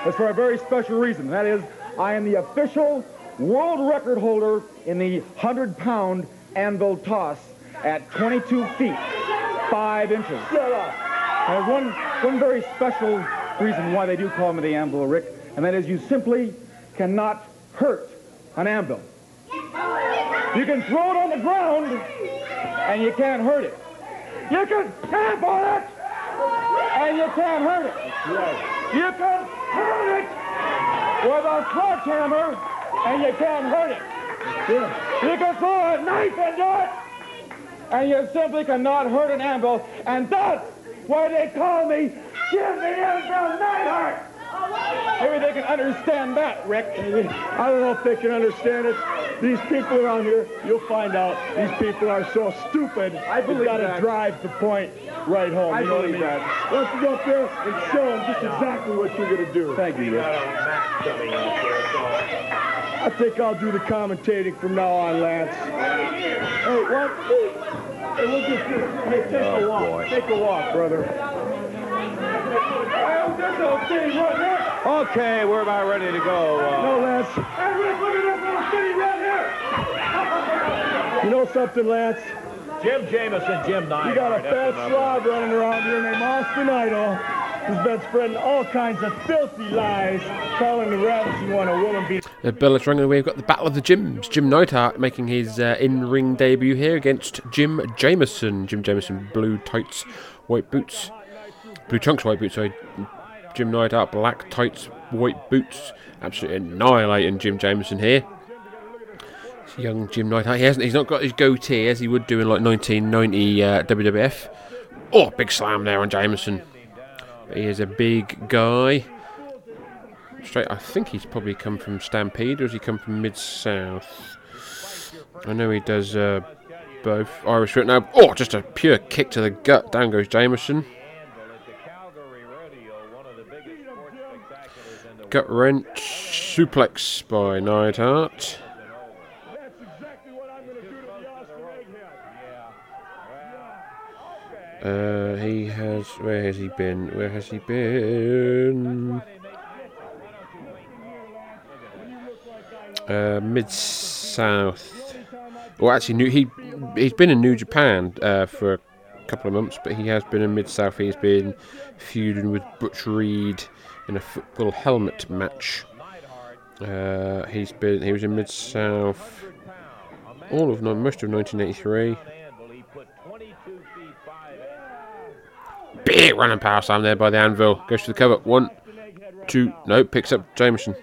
It's for a very special reason. That is, I am the official world record holder in the 100-pound anvil toss at 22 feet, 5 inches. There's one, one very special reason why they do call me the anvil, Rick, and that is you simply cannot hurt an anvil. You can throw it on the ground, and you can't hurt it. You can tap on it, and you can't hurt it. You can hurt it with a sledgehammer, and you can't hurt it. You can throw a knife into it, and you simply cannot hurt an anvil, and that's why they call me Jim the Anvil Neidhart. Maybe they can understand that, Rick. I don't know if they can understand it. These people around here, you'll find out, these people are so stupid. I believe got to drive the point right home. I you know what I mean? that. Why don't you go up there and show them just exactly what you're going to do? Thank you, Rick. I think I'll do the commentating from now on, Lance. Hey, what? Hey, we'll just hey, take Oh, a walk. boy. Take a walk, brother. Okay, we're about ready to go. Uh, No, Lance. Hey, Rick, look at this little city right here. You know something, Lance? Jim Jameson, Jim Neidhart. You got a fat enough. slob running around here named Austin Idol who's been spreading all kinds of filthy lies, calling the ravishing one a woman beater. The bell is ringing. We've got the Battle of the Gyms. Jim Neidhart making his uh, in-ring debut here against Jim Jameson. Jim Jameson, blue tights, white boots, blue trunks, white boots. Sorry, Jim Neidhart, black tights, white boots. Absolutely annihilating Jim Jameson here. It's young Jim Neidhart. He hasn't. He's not got his goatee as he would do in like 1990 uh, WWF. Oh, big slam there on Jameson. He is a big guy. Straight, I think he's probably come from Stampede, or has he come from Mid South? I know he does uh, both. Irish now. Oh, just a pure kick to the gut. Down goes Jameson. Gut wrench suplex by Neidhart. Uh, he has. Where has he been? Where has he been? Uh, Mid South. Well, actually, new, he he's been in New Japan uh, for a couple of months, but he has been in Mid South. He's been feuding with Butch Reed in a football helmet match. Uh, he's been he was in Mid South all of most of 1983. Big running power slam there by the Anvil. Goes to the cover. One, two. No, picks up Jameson.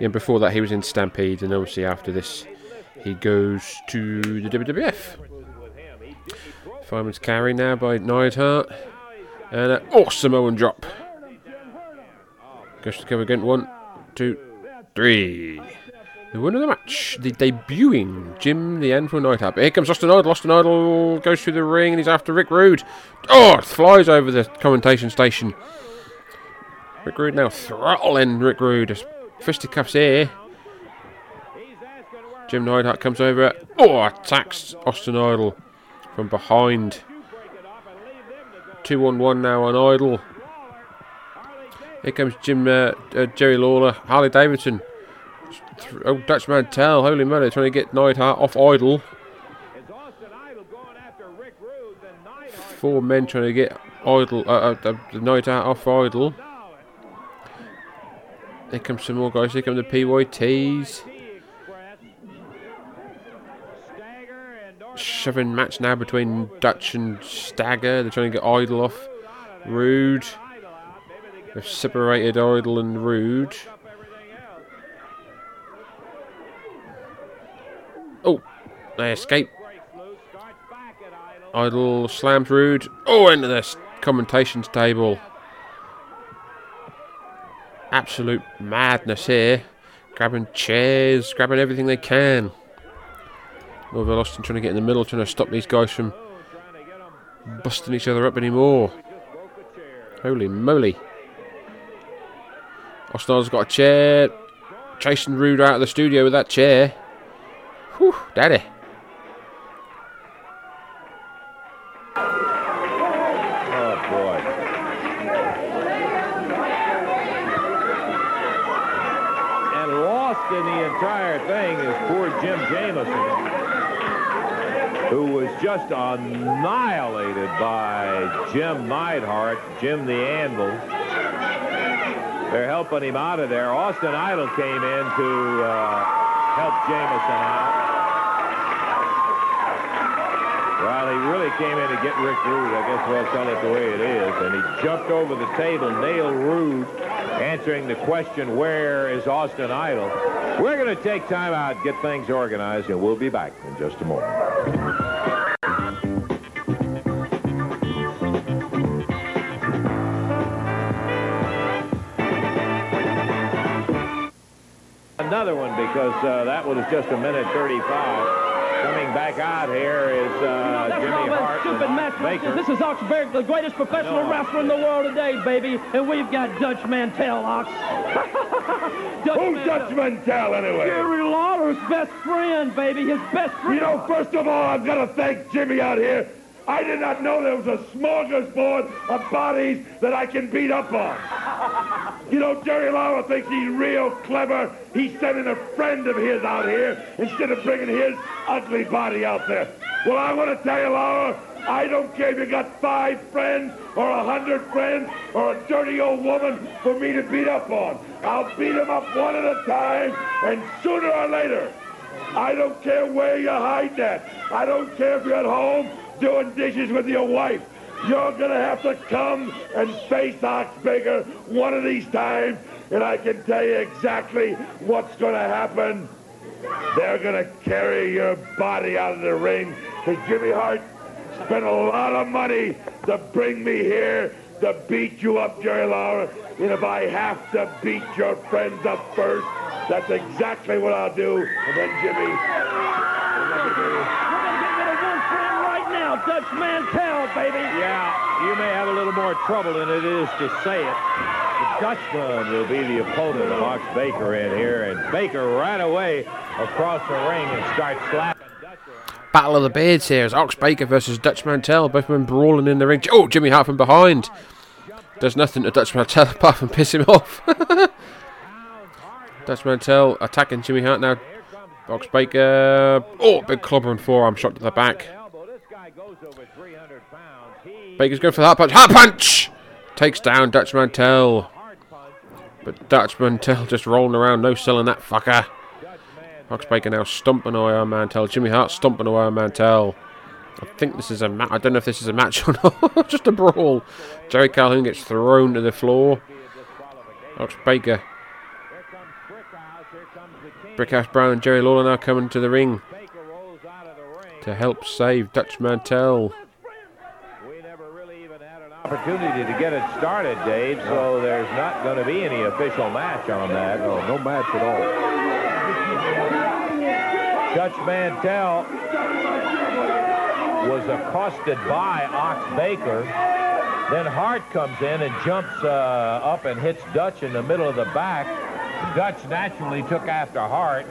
Yeah, before that he was in Stampede, and obviously after this he goes to the WWF. Fireman's carry now by Neidhart. And an awesome Samoan drop. Goes to cover again. One, two, three. The winner of the match, the debuting Jim the Anvil Neidhart. Here comes Austin Idol. Austin Idol goes through the ring and he's after Rick Rude. Oh, flies over the commentation station. Rick Rude now throttling Rick Rude. Fisticuffs here. Jim Neidhart comes over. Oh, attacks Austin Idol from behind. 2 on 1 now on Idol. Here comes Jim uh, uh, Jerry Lawler. Harley Davidson. Oh, Dutch Mantell. Holy moly, trying to get Neidhart off Idol. Four men trying to get Idol, uh, uh, Neidhart off Idol. Here comes some more guys. Here come the PYTs. Shoving match now between Dutch and Stagger. They're trying to get Idol off. Rude. They've separated Idol and Rude. Oh, they escape. Idol slams Rude. Oh, into the s- commentations table. Absolute madness here. Grabbing chairs, grabbing everything they can. Norvell Austin trying to get in the middle, trying to stop these guys from busting each other up anymore. Holy moly. Austin's got a chair. Chasing Rude out of the studio with that chair. Whew, daddy. Oh, boy. And lost in the entire thing is poor Jim Jameson, who was just annihilated by Jim Neidhart, Jim the Anvil. They're helping him out of there. Austin Idol came in to uh, help Jameson out. Well, he really came in to get Rick Rude. I guess we'll tell it the way it is. And he jumped over the table, nailed Rude, answering the question, where is Austin Idol? We're going to take time out, get things organized, and we'll be back in just a moment. Another one because uh, that was just a minute 35. Coming back out here is uh, That's Jimmy Hart stupid and match. Baker. This is Ox Baker, the greatest professional No. wrestler in the world today, baby. And we've got Dutch Mantell, Ox. Dutch Who's Dutch Mantell, anyway? Jerry Lawler's best friend, baby. His best friend. You know, first of all, I've got to thank Jimmy out here. I did not know there was a smorgasbord of bodies that I can beat up on. You know, Jerry Lawler thinks he's real clever. He's sending a friend of his out here instead of bringing his ugly body out there. Well, I want to tell you, Lawler, I don't care if you got five friends or a hundred friends or a dirty old woman for me to beat up on. I'll beat them up one at a time, and sooner or later, I don't care where you hide that. I don't care if you're at home doing dishes with your wife. You're gonna have to come and face Ox Baker one of these times, and I can tell you exactly what's gonna happen. They're gonna carry your body out of the ring, because Jimmy Hart spent a lot of money to bring me here to beat you up, Jerry Lawler. And if I have to beat your friends up first, that's exactly what I'll do. And then Jimmy. Right now, Dutch Mantell, baby. Yeah, you may have a little more trouble than it is to say it. The Dutchman will be the opponent of Ox Baker in here, and Baker right away across the ring and starts slapping. Dutchman. Battle of the Beards here is as Ox Baker versus Dutch Mantell. Both men brawling in the ring. Oh, Jimmy Hart from behind. Does nothing to Dutch Mantell apart from piss him off. Dutch Mantell attacking Jimmy Hart now. Ox Baker. Oh, big clobber and forearm shot to the back. Baker's going for the heart punch. Heart punch! Takes down Dutch Mantell. But Dutch Mantell just rolling around, no selling that fucker. Ox Baker now stomping away on Mantell. Jimmy Hart stomping away on Mantell. I think this is a match. I don't know if this is a match or not. Just a brawl. Jerry Calhoun gets thrown to the floor. Ox Baker. Brickhouse Brown and Jerry Lawler now coming to the ring to help save Dutch Mantell. We never really even had an opportunity to get it started, Dave, so there's not going to be any official match on that. No, no match at all. Dutch Mantell was accosted by Ox Baker. Then Hart comes in and jumps uh, up and hits Dutch in the middle of the back. Dutch naturally took after Hart,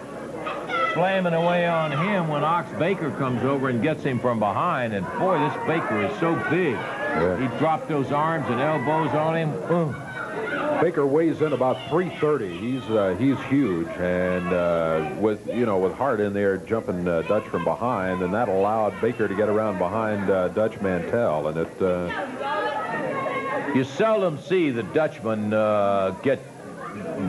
slamming away on him when Ox Baker comes over and gets him from behind. And boy, this Baker is so big. He dropped those arms and elbows on him. Baker weighs in about 330. He's uh, he's huge, and uh, with you know with Hart in there jumping uh, Dutch from behind, and that allowed Baker to get around behind uh, Dutch Mantell, and it. Uh, You seldom see the Dutchman uh, get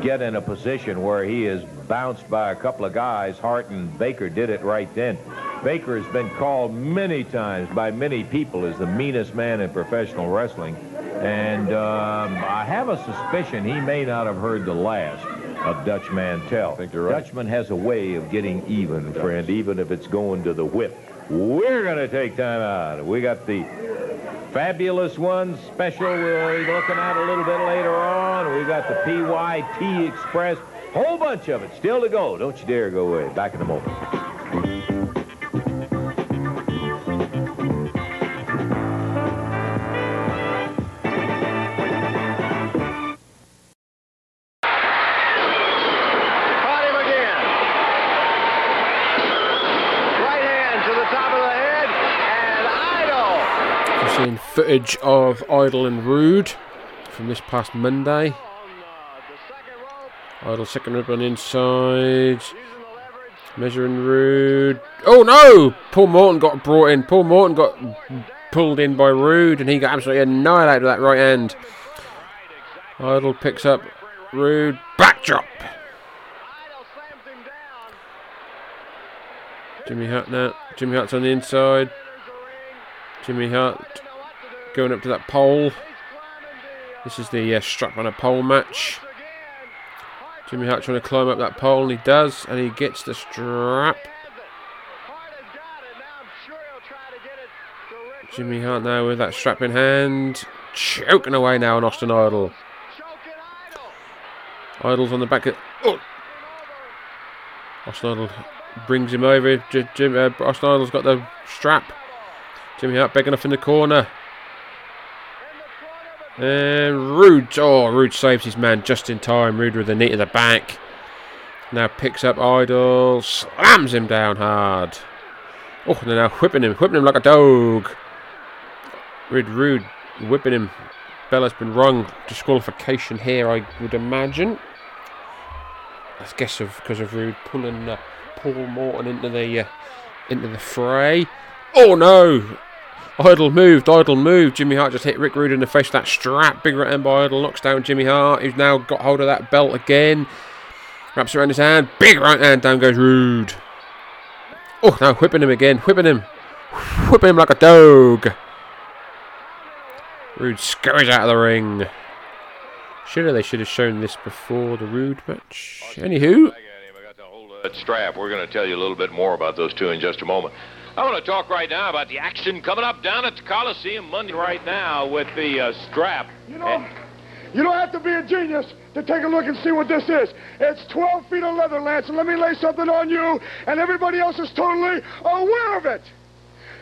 get in a position where he is bounced by a couple of guys. Hart and Baker did it right then. Baker has been called many times by many people as the meanest man in professional wrestling. And um, I have a suspicion he may not have heard the last of Dutch Mantell. I think you're right. Dutchman has a way of getting even, friend, even if it's going to the whip. We're going to take time out. We got the fabulous one special we'll be looking at a little bit later on. We got the PYT Express. Whole bunch of it still to go. Don't you dare go away. Back in a moment. Caught again. Right hand to the top of the head, and Idol. We're seeing footage of Idol and Rude from this past Monday. Idol second rib on inside. Measuring Rude. Oh no! Paul Morton got brought in. Paul Morton got pulled in by Rude and he got absolutely annihilated with that right hand. Idol picks up Rude. Backdrop! Jimmy Hart now. Jimmy Hart's on the inside. Jimmy Hart going up to that pole. This is the uh, strap on a pole match. Jimmy Hart trying to climb up that pole, and he does, and he gets the strap. Jimmy Hart now with that strap in hand, choking away now on Austin Idol. Idol's on the back of. Oh! Austin Idol brings him over. Jim, uh, Austin Idol's got the strap. Jimmy Hart begging off in the corner. And Rude, oh, Rude saves his man just in time. Rude with the knee to the back. Now picks up Idol, slams him down hard. Oh, they're now whipping him, whipping him like a dog. Rude, Rude, whipping him. Bella's been wrong. Disqualification here, I would imagine. I guess of because of Rude pulling uh, Paul Morton into the uh, into the fray. Oh no! Idol moved, Idol moved. Jimmy Hart just hit Rick Rude in the face with that strap. Big right hand by Idol knocks down Jimmy Hart, who's now got hold of that belt again. Wraps around his hand. Big right hand, down goes Rude. Oh, now whipping him again, whipping him. Whipping him like a dog. Rude scurries out of the ring. Surely they should have shown this before the Rude match. Anywho, That strap. We're going to tell you a little bit more about those two in just a moment. I want to talk right now about the action coming up down at the Coliseum Monday right now with the uh, strap. You know, you don't have to be a genius to take a look and see what this is. It's 12 feet of leather, Lance, and let me lay something on you, and everybody else is totally aware of it.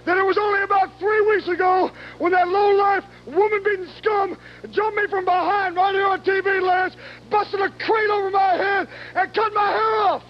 That it was only about three weeks ago when that low-life, woman-beating scum jumped me from behind right here on TV, Lance, busted a crate over my head, and cut my hair off.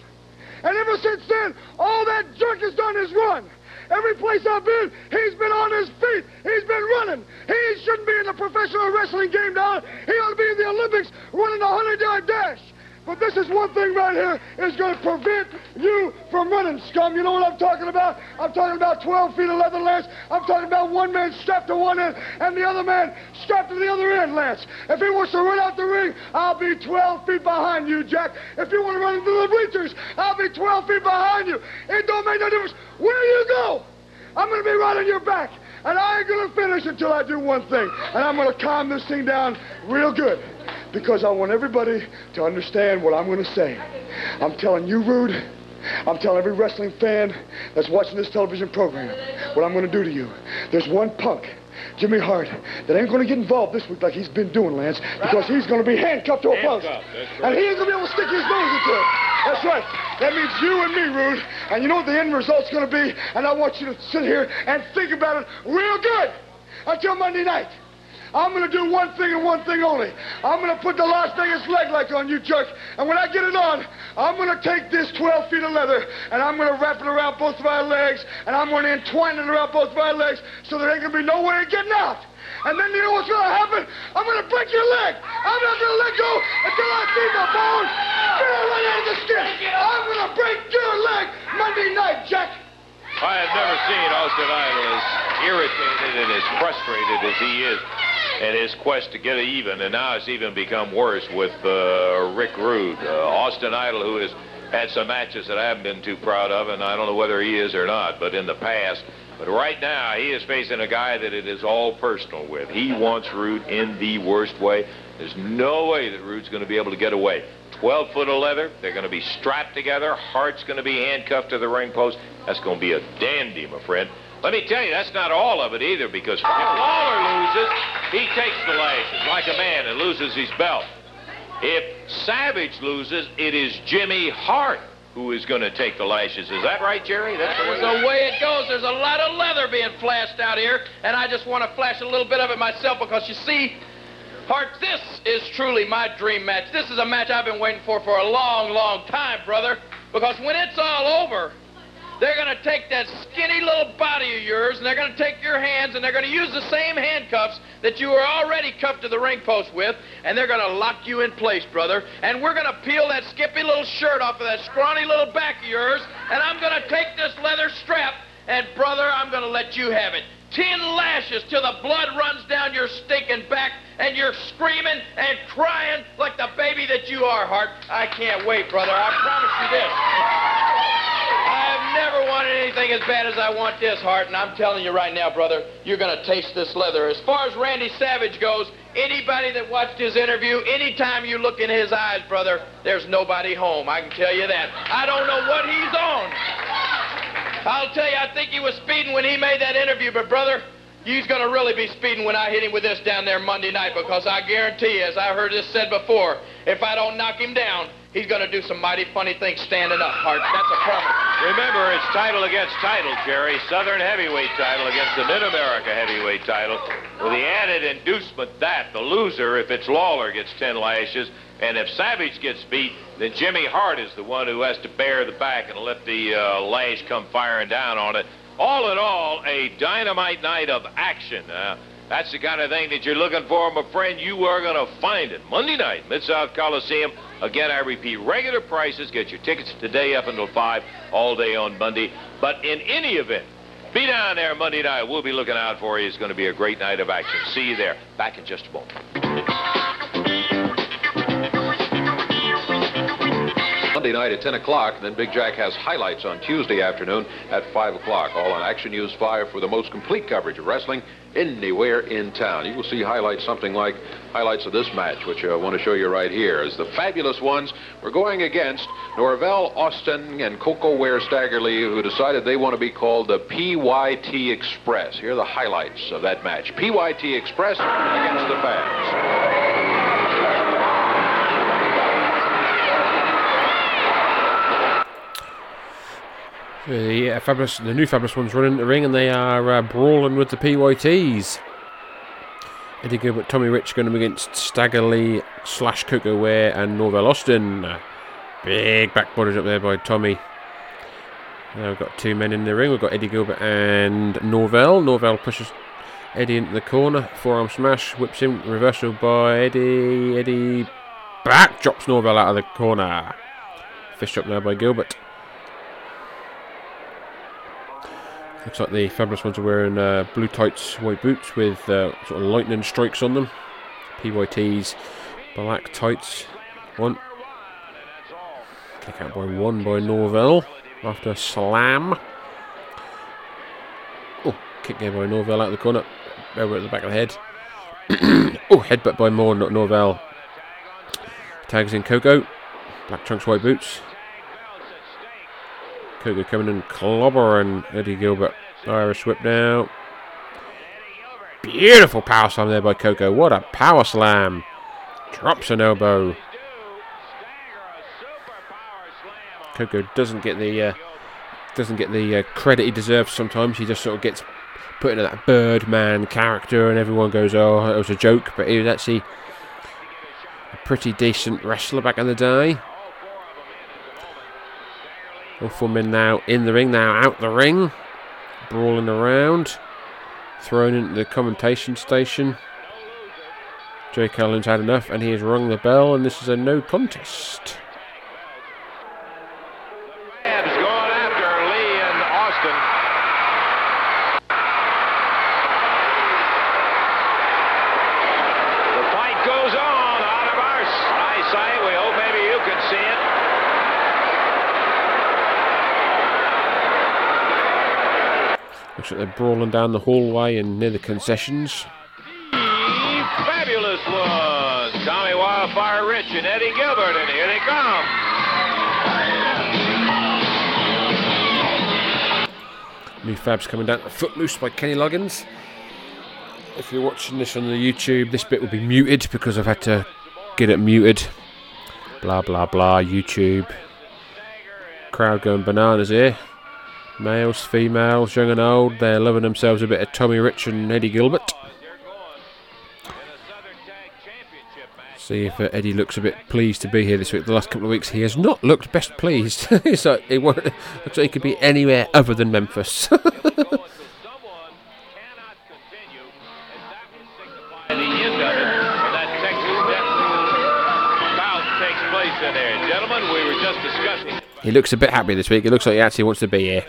And ever since then, all that jerk has done is run. Every place I've been, he's been on his feet. He's been running. He shouldn't be in the professional wrestling game now. He ought to be in the Olympics running a 100-yard dash. But this is one thing right here is going to prevent you from running, scum. You know what I'm talking about? I'm talking about 12 feet of leather, Lance. I'm talking about one man strapped to one end and the other man strapped to the other end, Lance. If he wants to run out the ring, I'll be 12 feet behind you, Jack. If you want to run into the bleachers, I'll be 12 feet behind you. It don't make no difference where you go. I'm going to be right on your back. And I ain't going to finish until I do one thing. And I'm going to calm this thing down real good. Because I want everybody to understand what I'm going to say. I'm telling you, Rude, I'm telling every wrestling fan that's watching this television program what I'm going to do to you. There's one punk, Jimmy Hart, that ain't going to get involved this week like he's been doing, Lance, because he's going to be handcuffed to a post. And he ain't going to be able to stick his nose into it. That's right. That means you and me, Rude. And you know what the end result's going to be? And I want you to sit here and think about it real good until Monday night. I'm going to do one thing and one thing only. I'm going to put the Las Vegas leg lock on you, jerk. And when I get it on, I'm going to take this 12 feet of leather and I'm going to wrap it around both of our legs and I'm going to entwine it around both of our legs so there ain't going to be no way of getting out. And then you know what's going to happen? I'm going to break your leg. I'm not going to let go until I see the bone get right out of the skin. I'm going to break your leg Monday night, Jack. I have never seen Austin Idol as irritated and as frustrated as he is in his quest to get even, and now it's even become worse with uh, Rick Rude. Uh, Austin Idol, who has had some matches that I haven't been too proud of, and I don't know whether he is or not, but in the past. But right now, he is facing a guy that it is all personal with. He wants Rude in the worst way. There's no way that Rude's going to be able to get away. 12 foot of leather. They're going to be strapped together. Hart's going to be handcuffed to the ring post. That's going to be a dandy, my friend. Let me tell you, that's not all of it either, because if Lawler loses, he takes the lashes like a man and loses his belt. If Savage loses, it is Jimmy Hart who is going to take the lashes. Is that right, Jerry? That's the way. That's the way it goes. There's a lot of leather being flashed out here, and I just want to flash a little bit of it myself because you see, Hart, this is truly my dream match. This is a match I've been waiting for for a long, long time, brother. Because when it's all over, they're going to take that skinny little body of yours and they're going to take your hands and they're going to use the same handcuffs that you were already cuffed to the ring post with and they're going to lock you in place, brother. And we're going to peel that skippy little shirt off of that scrawny little back of yours and I'm going to take this leather strap and, brother, I'm going to let you have it. Ten lashes till the blood runs down your stinking back and you're screaming and crying like the baby that you are, Hart. I can't wait, brother. I promise you this. I've never wanted anything as bad as I want this, Hart, and I'm telling you right now, brother, you're going to taste this leather. As far as Randy Savage goes, anybody that watched his interview, anytime you look in his eyes, brother, there's nobody home. I can tell you that. I don't know what he's on. I'll tell you, I think he was speeding when he made that interview, but brother, he's going to really be speeding when I hit him with this down there Monday night because I guarantee as I heard this said before, if I don't knock him down, he's going to do some mighty funny things standing up, Hart. That's a promise. Remember, it's title against title, Jerry. Southern heavyweight title against the Mid-America heavyweight title. With the added inducement that the loser, if it's Lawler, gets 10 lashes, and if Savage gets beat, then Jimmy Hart is the one who has to bear the back and let the uh, lash come firing down on it. All in all, a dynamite night of action. Uh, that's the kind of thing that you're looking for, my friend. You are going to find it Monday night, Mid South Coliseum. Again, I repeat, regular prices. Get your tickets today up until 5, all day on Monday. But in any event, be down there Monday night. We'll be looking out for you. It's going to be a great night of action. See you there. Back in just a moment. Monday night at 10 o'clock. And then Big Jack has highlights on Tuesday afternoon at 5 o'clock. All on Action News 5 for the most complete coverage of wrestling anywhere in town. You will see highlights, something like highlights of this match, which I want to show you right here. As the fabulous ones were going against Norvell Austin and Koko Ware Stagger Lee, who decided they want to be called the PYT Express. Here are the highlights of that match. PYT Express against the fans. The uh, fabulous, the new fabulous ones running the ring, and they are uh, brawling with the PYTs. Eddie Gilbert, Tommy Rich going against Stagger Lee slash Ware and Norvell Austin. Big back bodies up there by Tommy. Now we've got two men in the ring. We've got Eddie Gilbert and Norvell. Norvell pushes Eddie into the corner. Forearm smash. Whips him. Reversal by Eddie. Eddie back. Drops Norvell out of the corner. Fist up now by Gilbert. Looks like the fabulous ones are wearing uh, blue tights, white boots with uh, sort of lightning strikes on them. PYT's black tights. One. Kick out by one by Norvell after a slam. Oh, kick there by Norvell out of the corner. Over at the back of the head. oh, headbutt by Moore, not Norvell. Tags in Koko. Black trunks, white boots. Koko coming in, clobbering Eddie Gilbert. Irish whip now. Beautiful power slam there by Koko. What a power slam. Drops an elbow. Koko doesn't get the uh, doesn't get the uh, credit he deserves sometimes. He just sort of gets put into that Birdman character, and everyone goes, "Oh, it was a joke," but he was actually a pretty decent wrestler back in the day. Men now in the ring, now out the ring, brawling around, thrown into the commentation station. Jay Cullen's had enough, and he has rung the bell, and this is a no contest. Habs going after Lee and Austin. The fight goes on out of our s- eyesight. We hope maybe you can see it. Looks like they're brawling down the hallway and near the concessions. Fabulous one. Tommy Wildfire Rich and Eddie Gilbert, and here they come. New Fabs coming down to Footloose by Kenny Loggins. If you're watching this on the YouTube, this bit will be muted because I've had to get it muted. Blah blah blah, YouTube. Crowd going bananas here. Males, females, young and old, they're loving themselves a bit of Tommy Rich and Eddie Gilbert. See if uh, Eddie looks a bit pleased to be here this week. The last couple of weeks, he has not looked best pleased. He's like, he looks like he could be anywhere other than Memphis. Gentlemen, we were just discussing. He looks a bit happy this week. It looks like he actually wants to be here.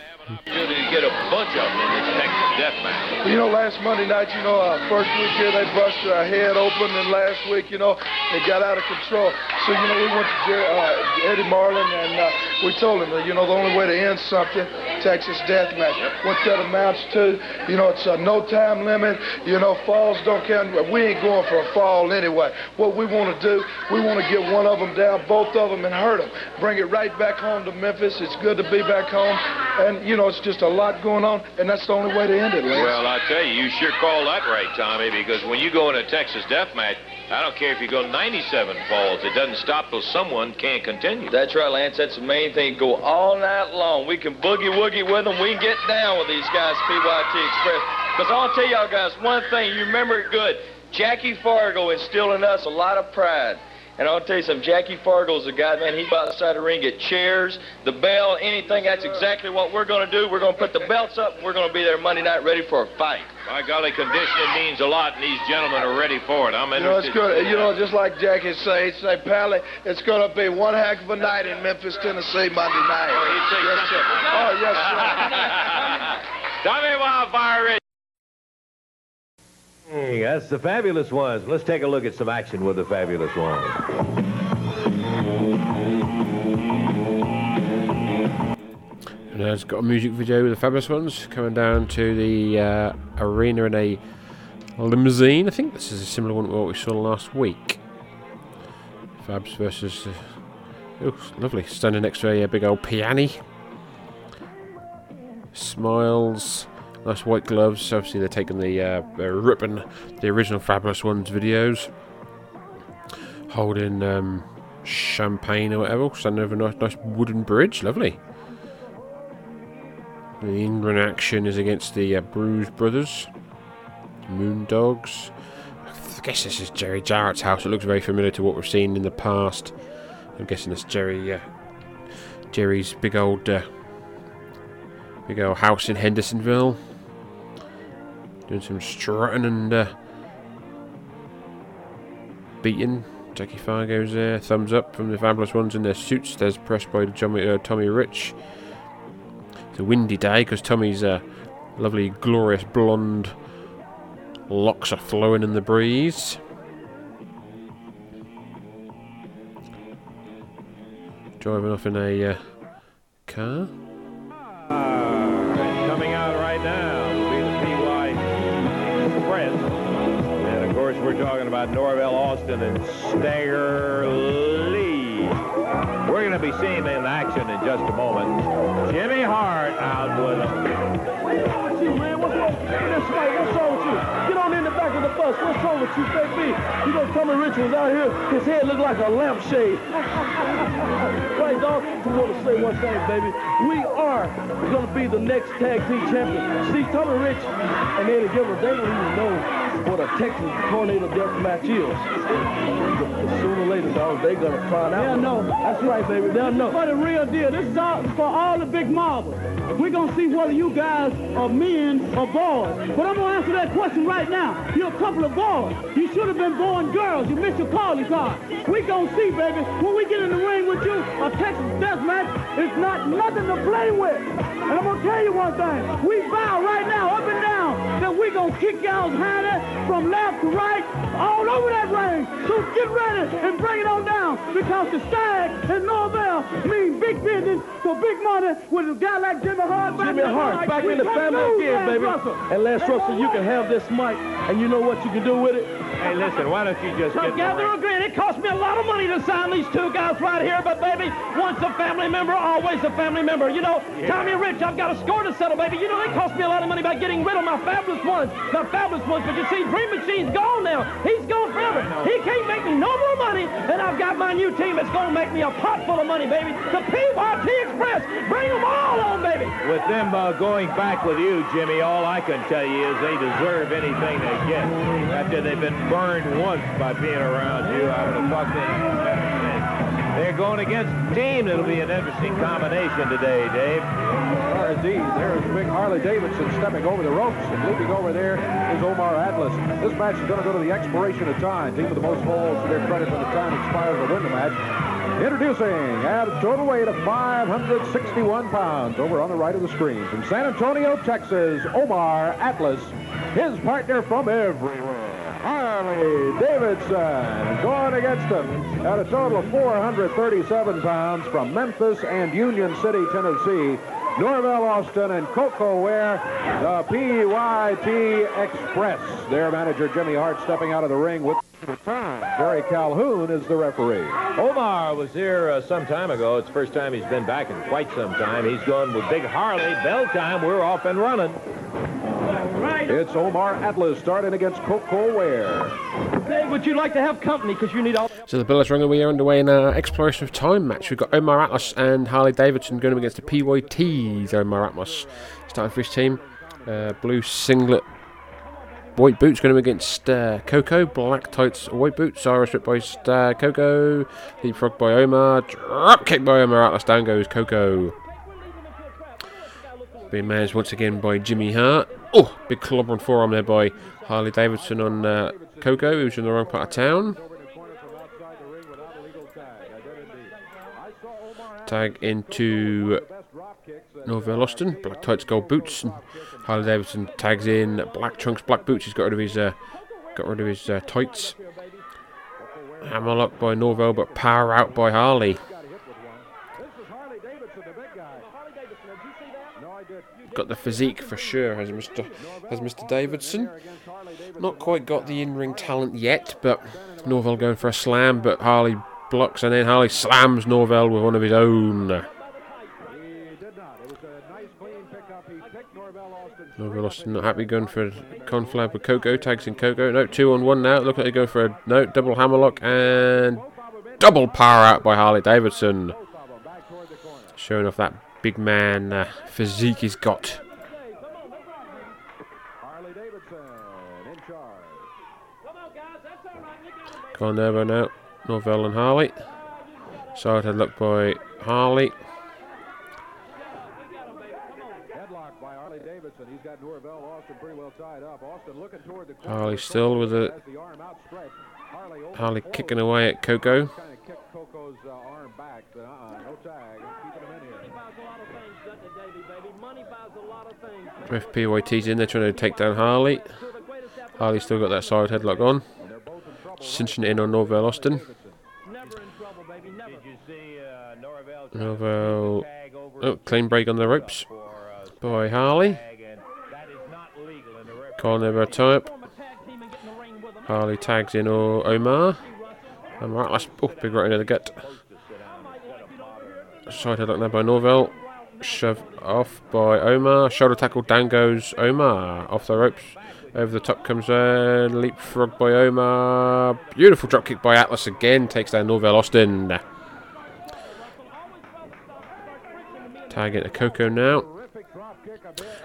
You know, last Monday night, you know, our first week here, they busted our head open, and last week, you know, they got out of control. So, you know, we went to Jer- uh, Eddie Marlin, and uh, we told him you know, the only way to end something, Texas death match. What that amounts to, you know, it's a no time limit. You know, falls don't count. We ain't going for a fall anyway. What we want to do, we want to get one of them down, both of them, and hurt them. Bring it right back home to Memphis. It's good to be back home, and you know, it's just a lot going on, and that's the only way to end it. Lance. Well, I tell you, you sure called that right, Tommy, because when you go in a Texas Death match, I don't care if you go 97 falls. It doesn't stop till someone can't continue. That's right, Lance. That's the main thing. Go all night long. We can boogie woogie with them. We can get down with these guys, PYT Express. Because I'll tell y'all guys one thing. You remember it good. Jackie Fargo instilled in us a lot of pride. And I'll tell you something, Jackie Fargo's a guy, man, he go outside the side of the ring, get chairs, the bell, anything. That's exactly what we're going to do. We're going to put the belts up, and we're going to be there Monday night ready for a fight. By golly, conditioning means a lot, and these gentlemen are ready for it. I'm You know, it's good. You know, just like Jackie say, say, Pally, it's going to be one heck of a night in Memphis, Tennessee, Monday night. Oh, he'd say yes, sir. Oh, yes, sir. Tommy Wildfire Rich. Hey, that's the fabulous ones. Let's take a look at some action with the fabulous ones. And it's got a music video with the Fabulous Ones coming down to the uh, arena in a limousine. I think this is a similar one to what we saw last week. Fabs versus. Uh, oh, lovely. Standing next to a, uh, big old piano. Smiles. Nice white gloves. Obviously, they're taking the. Uh, ripping the original Fabulous Ones videos. Holding um, champagne or whatever. Standing over a nice, nice wooden bridge. Lovely. The England action is against the uh, Bruise Brothers, Moondogs. I guess this is Jerry Jarrett's house. It looks very familiar to what we've seen in the past. I'm guessing it's Jerry, uh, Jerry's big old, uh, big old house in Hendersonville. Doing some strutting and uh, beating. Jackie Fargo's there. Thumbs up from the fabulous ones in their suits. There's pressed by Tommy, uh, Tommy Rich. It's a windy day because Tommy's uh, lovely, glorious blonde locks are flowing in the breeze. Driving off in a uh, car. Coming out right now we're talking about Norvell Austin and Stagger Lee. We're going to be seeing them in action in just a moment. Jimmy Hart out with him. What's wrong with you, man? What's wrong? That's right. What's wrong with you? Get on in the back of the bus. What's wrong with you, baby? You know, Tommy Rich was out here. His head looked like a lampshade. right, dog? I want to say one thing, baby. We are going to be the next tag team champion. See, Tommy Rich and Eddie Gilbert, they don't even know what a Texas tornado death match is. Sooner or later, dog, they going to find out. They'll know. That's right, baby. They'll know. For the real deal. This is all for all the big marbles. We're going to see whether you guys are men or boys. But I'm going to answer that question right now. You're a couple of boys. You should have been born girls. You missed your calling card. we going to see, baby. When we get in the ring with you, a Texas death match is not nothing to play with. And I'm going to tell you one thing. We vow right now, up and down, that we going to kick y'all's handy from left to right, all over that ring. So get ready and bring it on down because the Stag and Norvell mean big business for big money with a guy like Jimmy Hart. back Jimmy in the Hart, corner. back We in the family through, again, Lance baby. Russell. And Lance Russell, you can have this mic, and you know what you can do with it? Hey, listen, why don't you just get Together agreeing. It cost me a lot of money to sign these two guys right here, but baby, once a family member, always a family member. You know, Tommy Rich, I've got a score to settle, baby. You know, it cost me a lot of money by getting rid of my fabulous ones, the fabulous ones. But you see, Dream Machine's gone now. He's gone forever. He can't make me no more money, and I've got my new team. It's gonna make me a pot full of money, baby. The PYT Express. Bring them all on, baby. With them uh, going back with you, Jimmy, all I can tell you is they deserve anything they get. After they've been burned once by being around you, I would have thought that they're going against team that'll be an interesting combination today, Dave. Are indeed. There's big Harley Davidson stepping over the ropes, and leaping over there is Omar Atlas. This match is going to go to the expiration of time. Team with the most falls to their credit when the time expires will win the match. Introducing at a total weight of 561 pounds over on the right of the screen from San Antonio, Texas, Omar Atlas. His partner from everywhere, Harley Davidson. Going against him at a total of 437 pounds from Memphis and Union City, Tennessee. Norvell Austin and Koko Ware, the PYT Express. Their manager Jimmy Hart stepping out of the ring with the time. Barry Calhoun is the referee. Omar was here uh, some time ago. It's the first time he's been back in quite some time. He's going with Big Harley. Bell time, we're off and running. It's Omar Atlas starting against Koko Ware. Dave, would you like to have company? Because you need all. So the Billis Ring we are underway in an exploration of time match. We've got Omar Atlas and Harley Davidson going up against the PYTs. Omar Atlas starting for his team. Uh, blue singlet, white boots going up against uh, Koko. Black tights, white boots. Irish whip by uh, Koko. Leapfrog by Omar. Drop kick by Omar Atlas. Down goes Koko. Being managed once again by Jimmy Hart. Oh, big club on forearm there by Harley Davidson on uh, Koko, was in the wrong part of town. Tag into Norvell Austin, black tights, gold boots, and Harley Davidson tags in black trunks, black boots. He's got rid of his uh, got rid of his uh, tights. Hammerlock by Norvell, but power out by Harley. Got the physique for sure, has Mr. has Mr. Davidson. Not quite got the in-ring talent yet, but Norvell going for a slam, but Harley blocks, and then Harley slams Norvell with one of his own. Norvell Austin not happy going for a conflab with Koko, tags in Koko. No, two on one now. Look like they go for a no double hammerlock and double power out by Harley Davidson. Showing off that big man uh, physique he's got. Gone over now. Norvell and Harley. Side headlock by Harley. Headlock by Harley Davidson. He's got Norvell Austin pretty well tied up. Austin looking toward the. Harley still with a the arm outstretched. Harley over Harley kicking away at Koko. kind of kicked Koko's uh, arm back, but uh-uh, no tag. Keeping him in here. With PYT's in there trying to take down Harley. Harley still got that side headlock on. Cinching it in on Norvell Austin. Norvell. Oh, clean break on the ropes by Harley. A tie up. Harley tags in o- Omar. Omar, that's oh, big right into the gut. Side headlock there by Norvell. Shove off by Omar. Shoulder tackle. Down goes Omar. Off the ropes. Over the top comes a leapfrog by Omar. Beautiful drop kick by Atlas again. Takes down Norvell Austin. Tag into Koko now.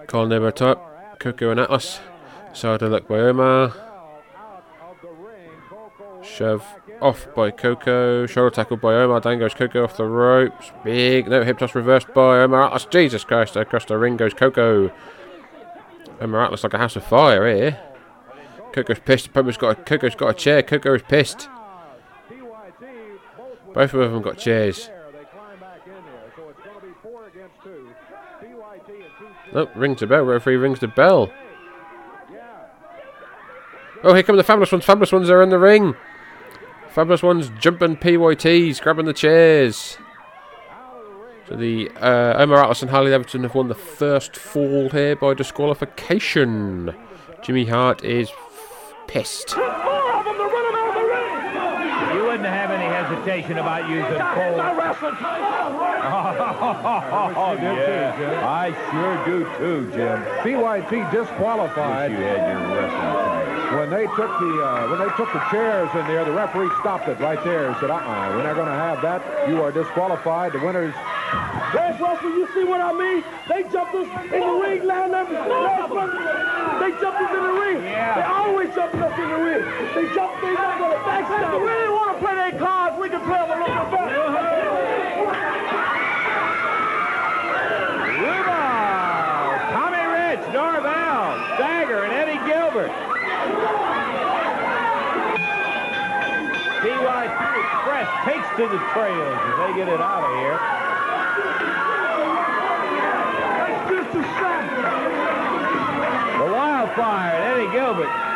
Colin over top. Koko and Atlas. Side to look by Omar. Shove off by Koko. Shoulder tackle by Omar. Down goes Koko off the ropes. Big no hip toss reversed by Omar Atlas. Jesus Christ. Across the ring goes Koko. Omar Atlas like a house of fire here. Koko's pissed. Koko's got a, Koko's got a chair. Koko is pissed. Both of them got chairs. Oh, rings the bell. Referee rings the bell. Oh, here come the Fabulous Ones. Fabulous Ones are in the ring. Fabulous Ones jumping PYTs, grabbing the chairs. So the uh, Omar Atlas and Harley Everton have won the first fall here by disqualification. Jimmy Hart is pissed. You wouldn't have any hesitation about using cold. Oh, yeah. I sure do too, Jim. PYT disqualified. you had your wrestling When they took the uh, when they took the chairs in there, the referee stopped it right there and said, "Uh-uh, we're not going to have that. You are disqualified. The winners." Lance Russell, you see what I mean? They jumped us in the ring last night. They jumped us in the ring. They always jumping us in the ring. They jumped, they not going to backstab. If we didn't want to play their cards, we can play them a little bit Rudolph, Tommy Rich, Norvell, Stagger, and Eddie Gilbert. PYT Express takes to the trails as they get it out of here. That's just a shot. The Wildfire Eddie Gilbert.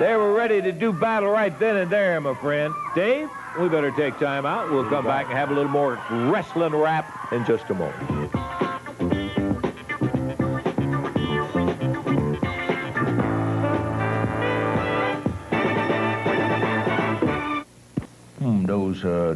They were ready to do battle right then and there, my friend. Dave, we better take time out. We'll come back and have a little more wrestling rap in just a moment.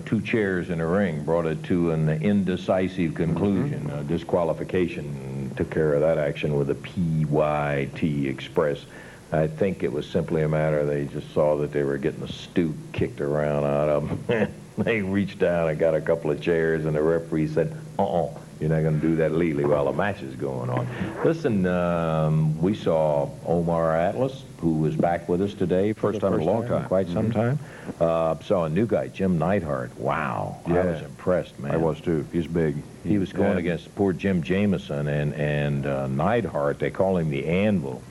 Two chairs in a ring brought it to an indecisive conclusion. Uh, disqualification took care of that action with a PYT Express. I think it was simply a matter they just saw that they were getting the stew kicked around out of them. they reached down and got a couple of chairs, and the referee said, uh-uh, you're not going to do that legally while the match is going on. Listen, um, we saw Omar Atlas, who was back with us today. First time in a long time, quite some time. Uh, saw a new guy, Jim Neidhart. Wow. I was impressed, man. I was too. He's big. He was going Yeah. against poor Jim Jameson and and uh, Neidhart. They call him the Anvil,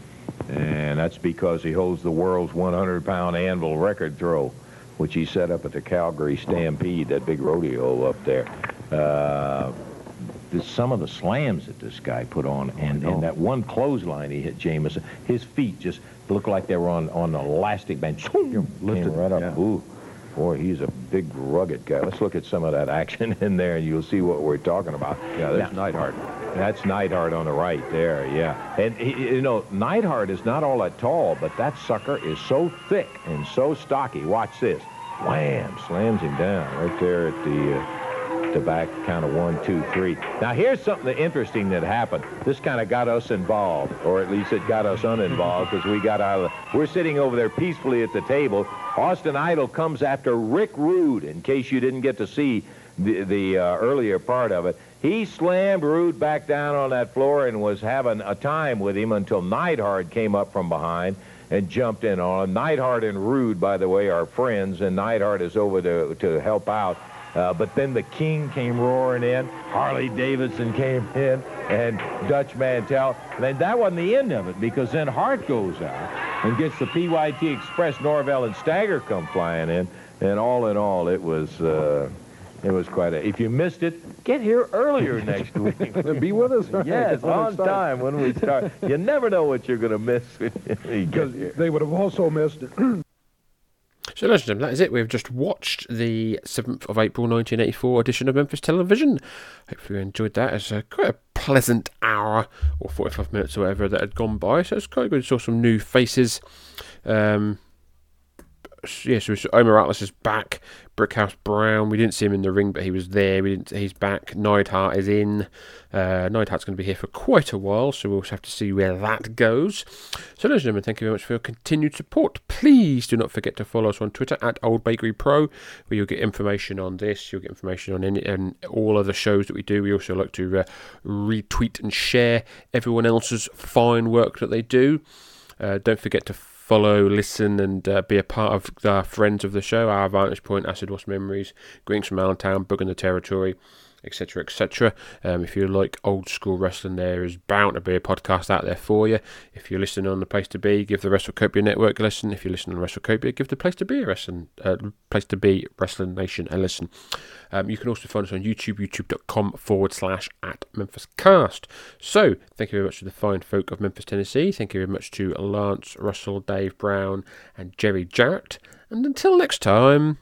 and that's because he holds the world's 100-pound anvil record throw, which he set up at the Calgary Stampede, that big rodeo up there. Uh, the, some of the slams that this guy put on, and, and that one clothesline he hit Jameson, his feet just looked like they were on on an elastic band. Came right up. yeah. Ooh. Boy, he's a big, rugged guy. Let's look at some of that action in there, and you'll see what we're talking about. Yeah, there's Now- Neidhart. That's Neidhart on the right there, yeah. And, he, you know, Neidhart is not all that tall, but that sucker is so thick and so stocky. Watch this. Wham! Slams him down right there at the, uh, the back count of one, two, three. Now, here's something interesting that happened. This kind of got us involved, or at least it got us uninvolved, because we got out of the... We're sitting over there peacefully at the table. Austin Idol comes after Rick Rude, in case you didn't get to see the, the uh, earlier part of it. He slammed Rude back down on that floor and was having a time with him until Neidhart came up from behind and jumped in on him. Neidhart and Rude, by the way, are friends, and Neidhart is over to, to help out. Uh, but then the King came roaring in, Harley Davidson came in, and Dutch Mantell. And then that wasn't the end of it, because then Hart goes out and gets the PYT Express, Norvell, and Stagger come flying in. And all in all, it was... Uh, it was quite a. If you missed it, get here earlier next week. Be with us. right? yes, When on time when we start. You never know what you're going to miss when you Because they would have also missed it. So, ladies and gentlemen, that is it. We've just watched the 7th of April 1984 edition of Memphis Television. Hopefully, you enjoyed that. It's a quite a pleasant hour or 45 minutes or whatever that had gone by. So, it's quite good. To saw some new faces. Um, yeah, so Omar Atlas is back. Brickhouse Brown, we didn't see him in the ring, but he was there. We didn't. He's back. Neidhart is in. Uh, Neidhart's going to be here for quite a while, so we'll have to see where that goes. So, ladies and gentlemen, thank you very much for your continued support. Please do not forget to follow us on Twitter at Old Bakery Pro, where you'll get information on this. You'll get information on any and all other shows that we do. We also like to uh, retweet and share everyone else's fine work that they do. Uh, don't forget to follow, listen, and uh, be a part of the friends of the show. Our Vantage Point, Acid Washed Memories, Greetings from Allentown, Booking The Territory, etc., etc. Um, if you like old school wrestling, there is bound to be a podcast out there for you. If you're listening on the Place to Be, give the WrestleCopia Network a listen. If you're listening on WrestleCopia, give the Place to Be a listen. Uh, Place to Be Wrestling Nation a listen. Um, you can also find us on YouTube, youtube.com forward slash at Memphis Cast. So, thank you very much to the fine folk of Memphis, Tennessee. Thank you very much to Lance, Russell, Dave Brown, and Jerry Jarrett. And until next time.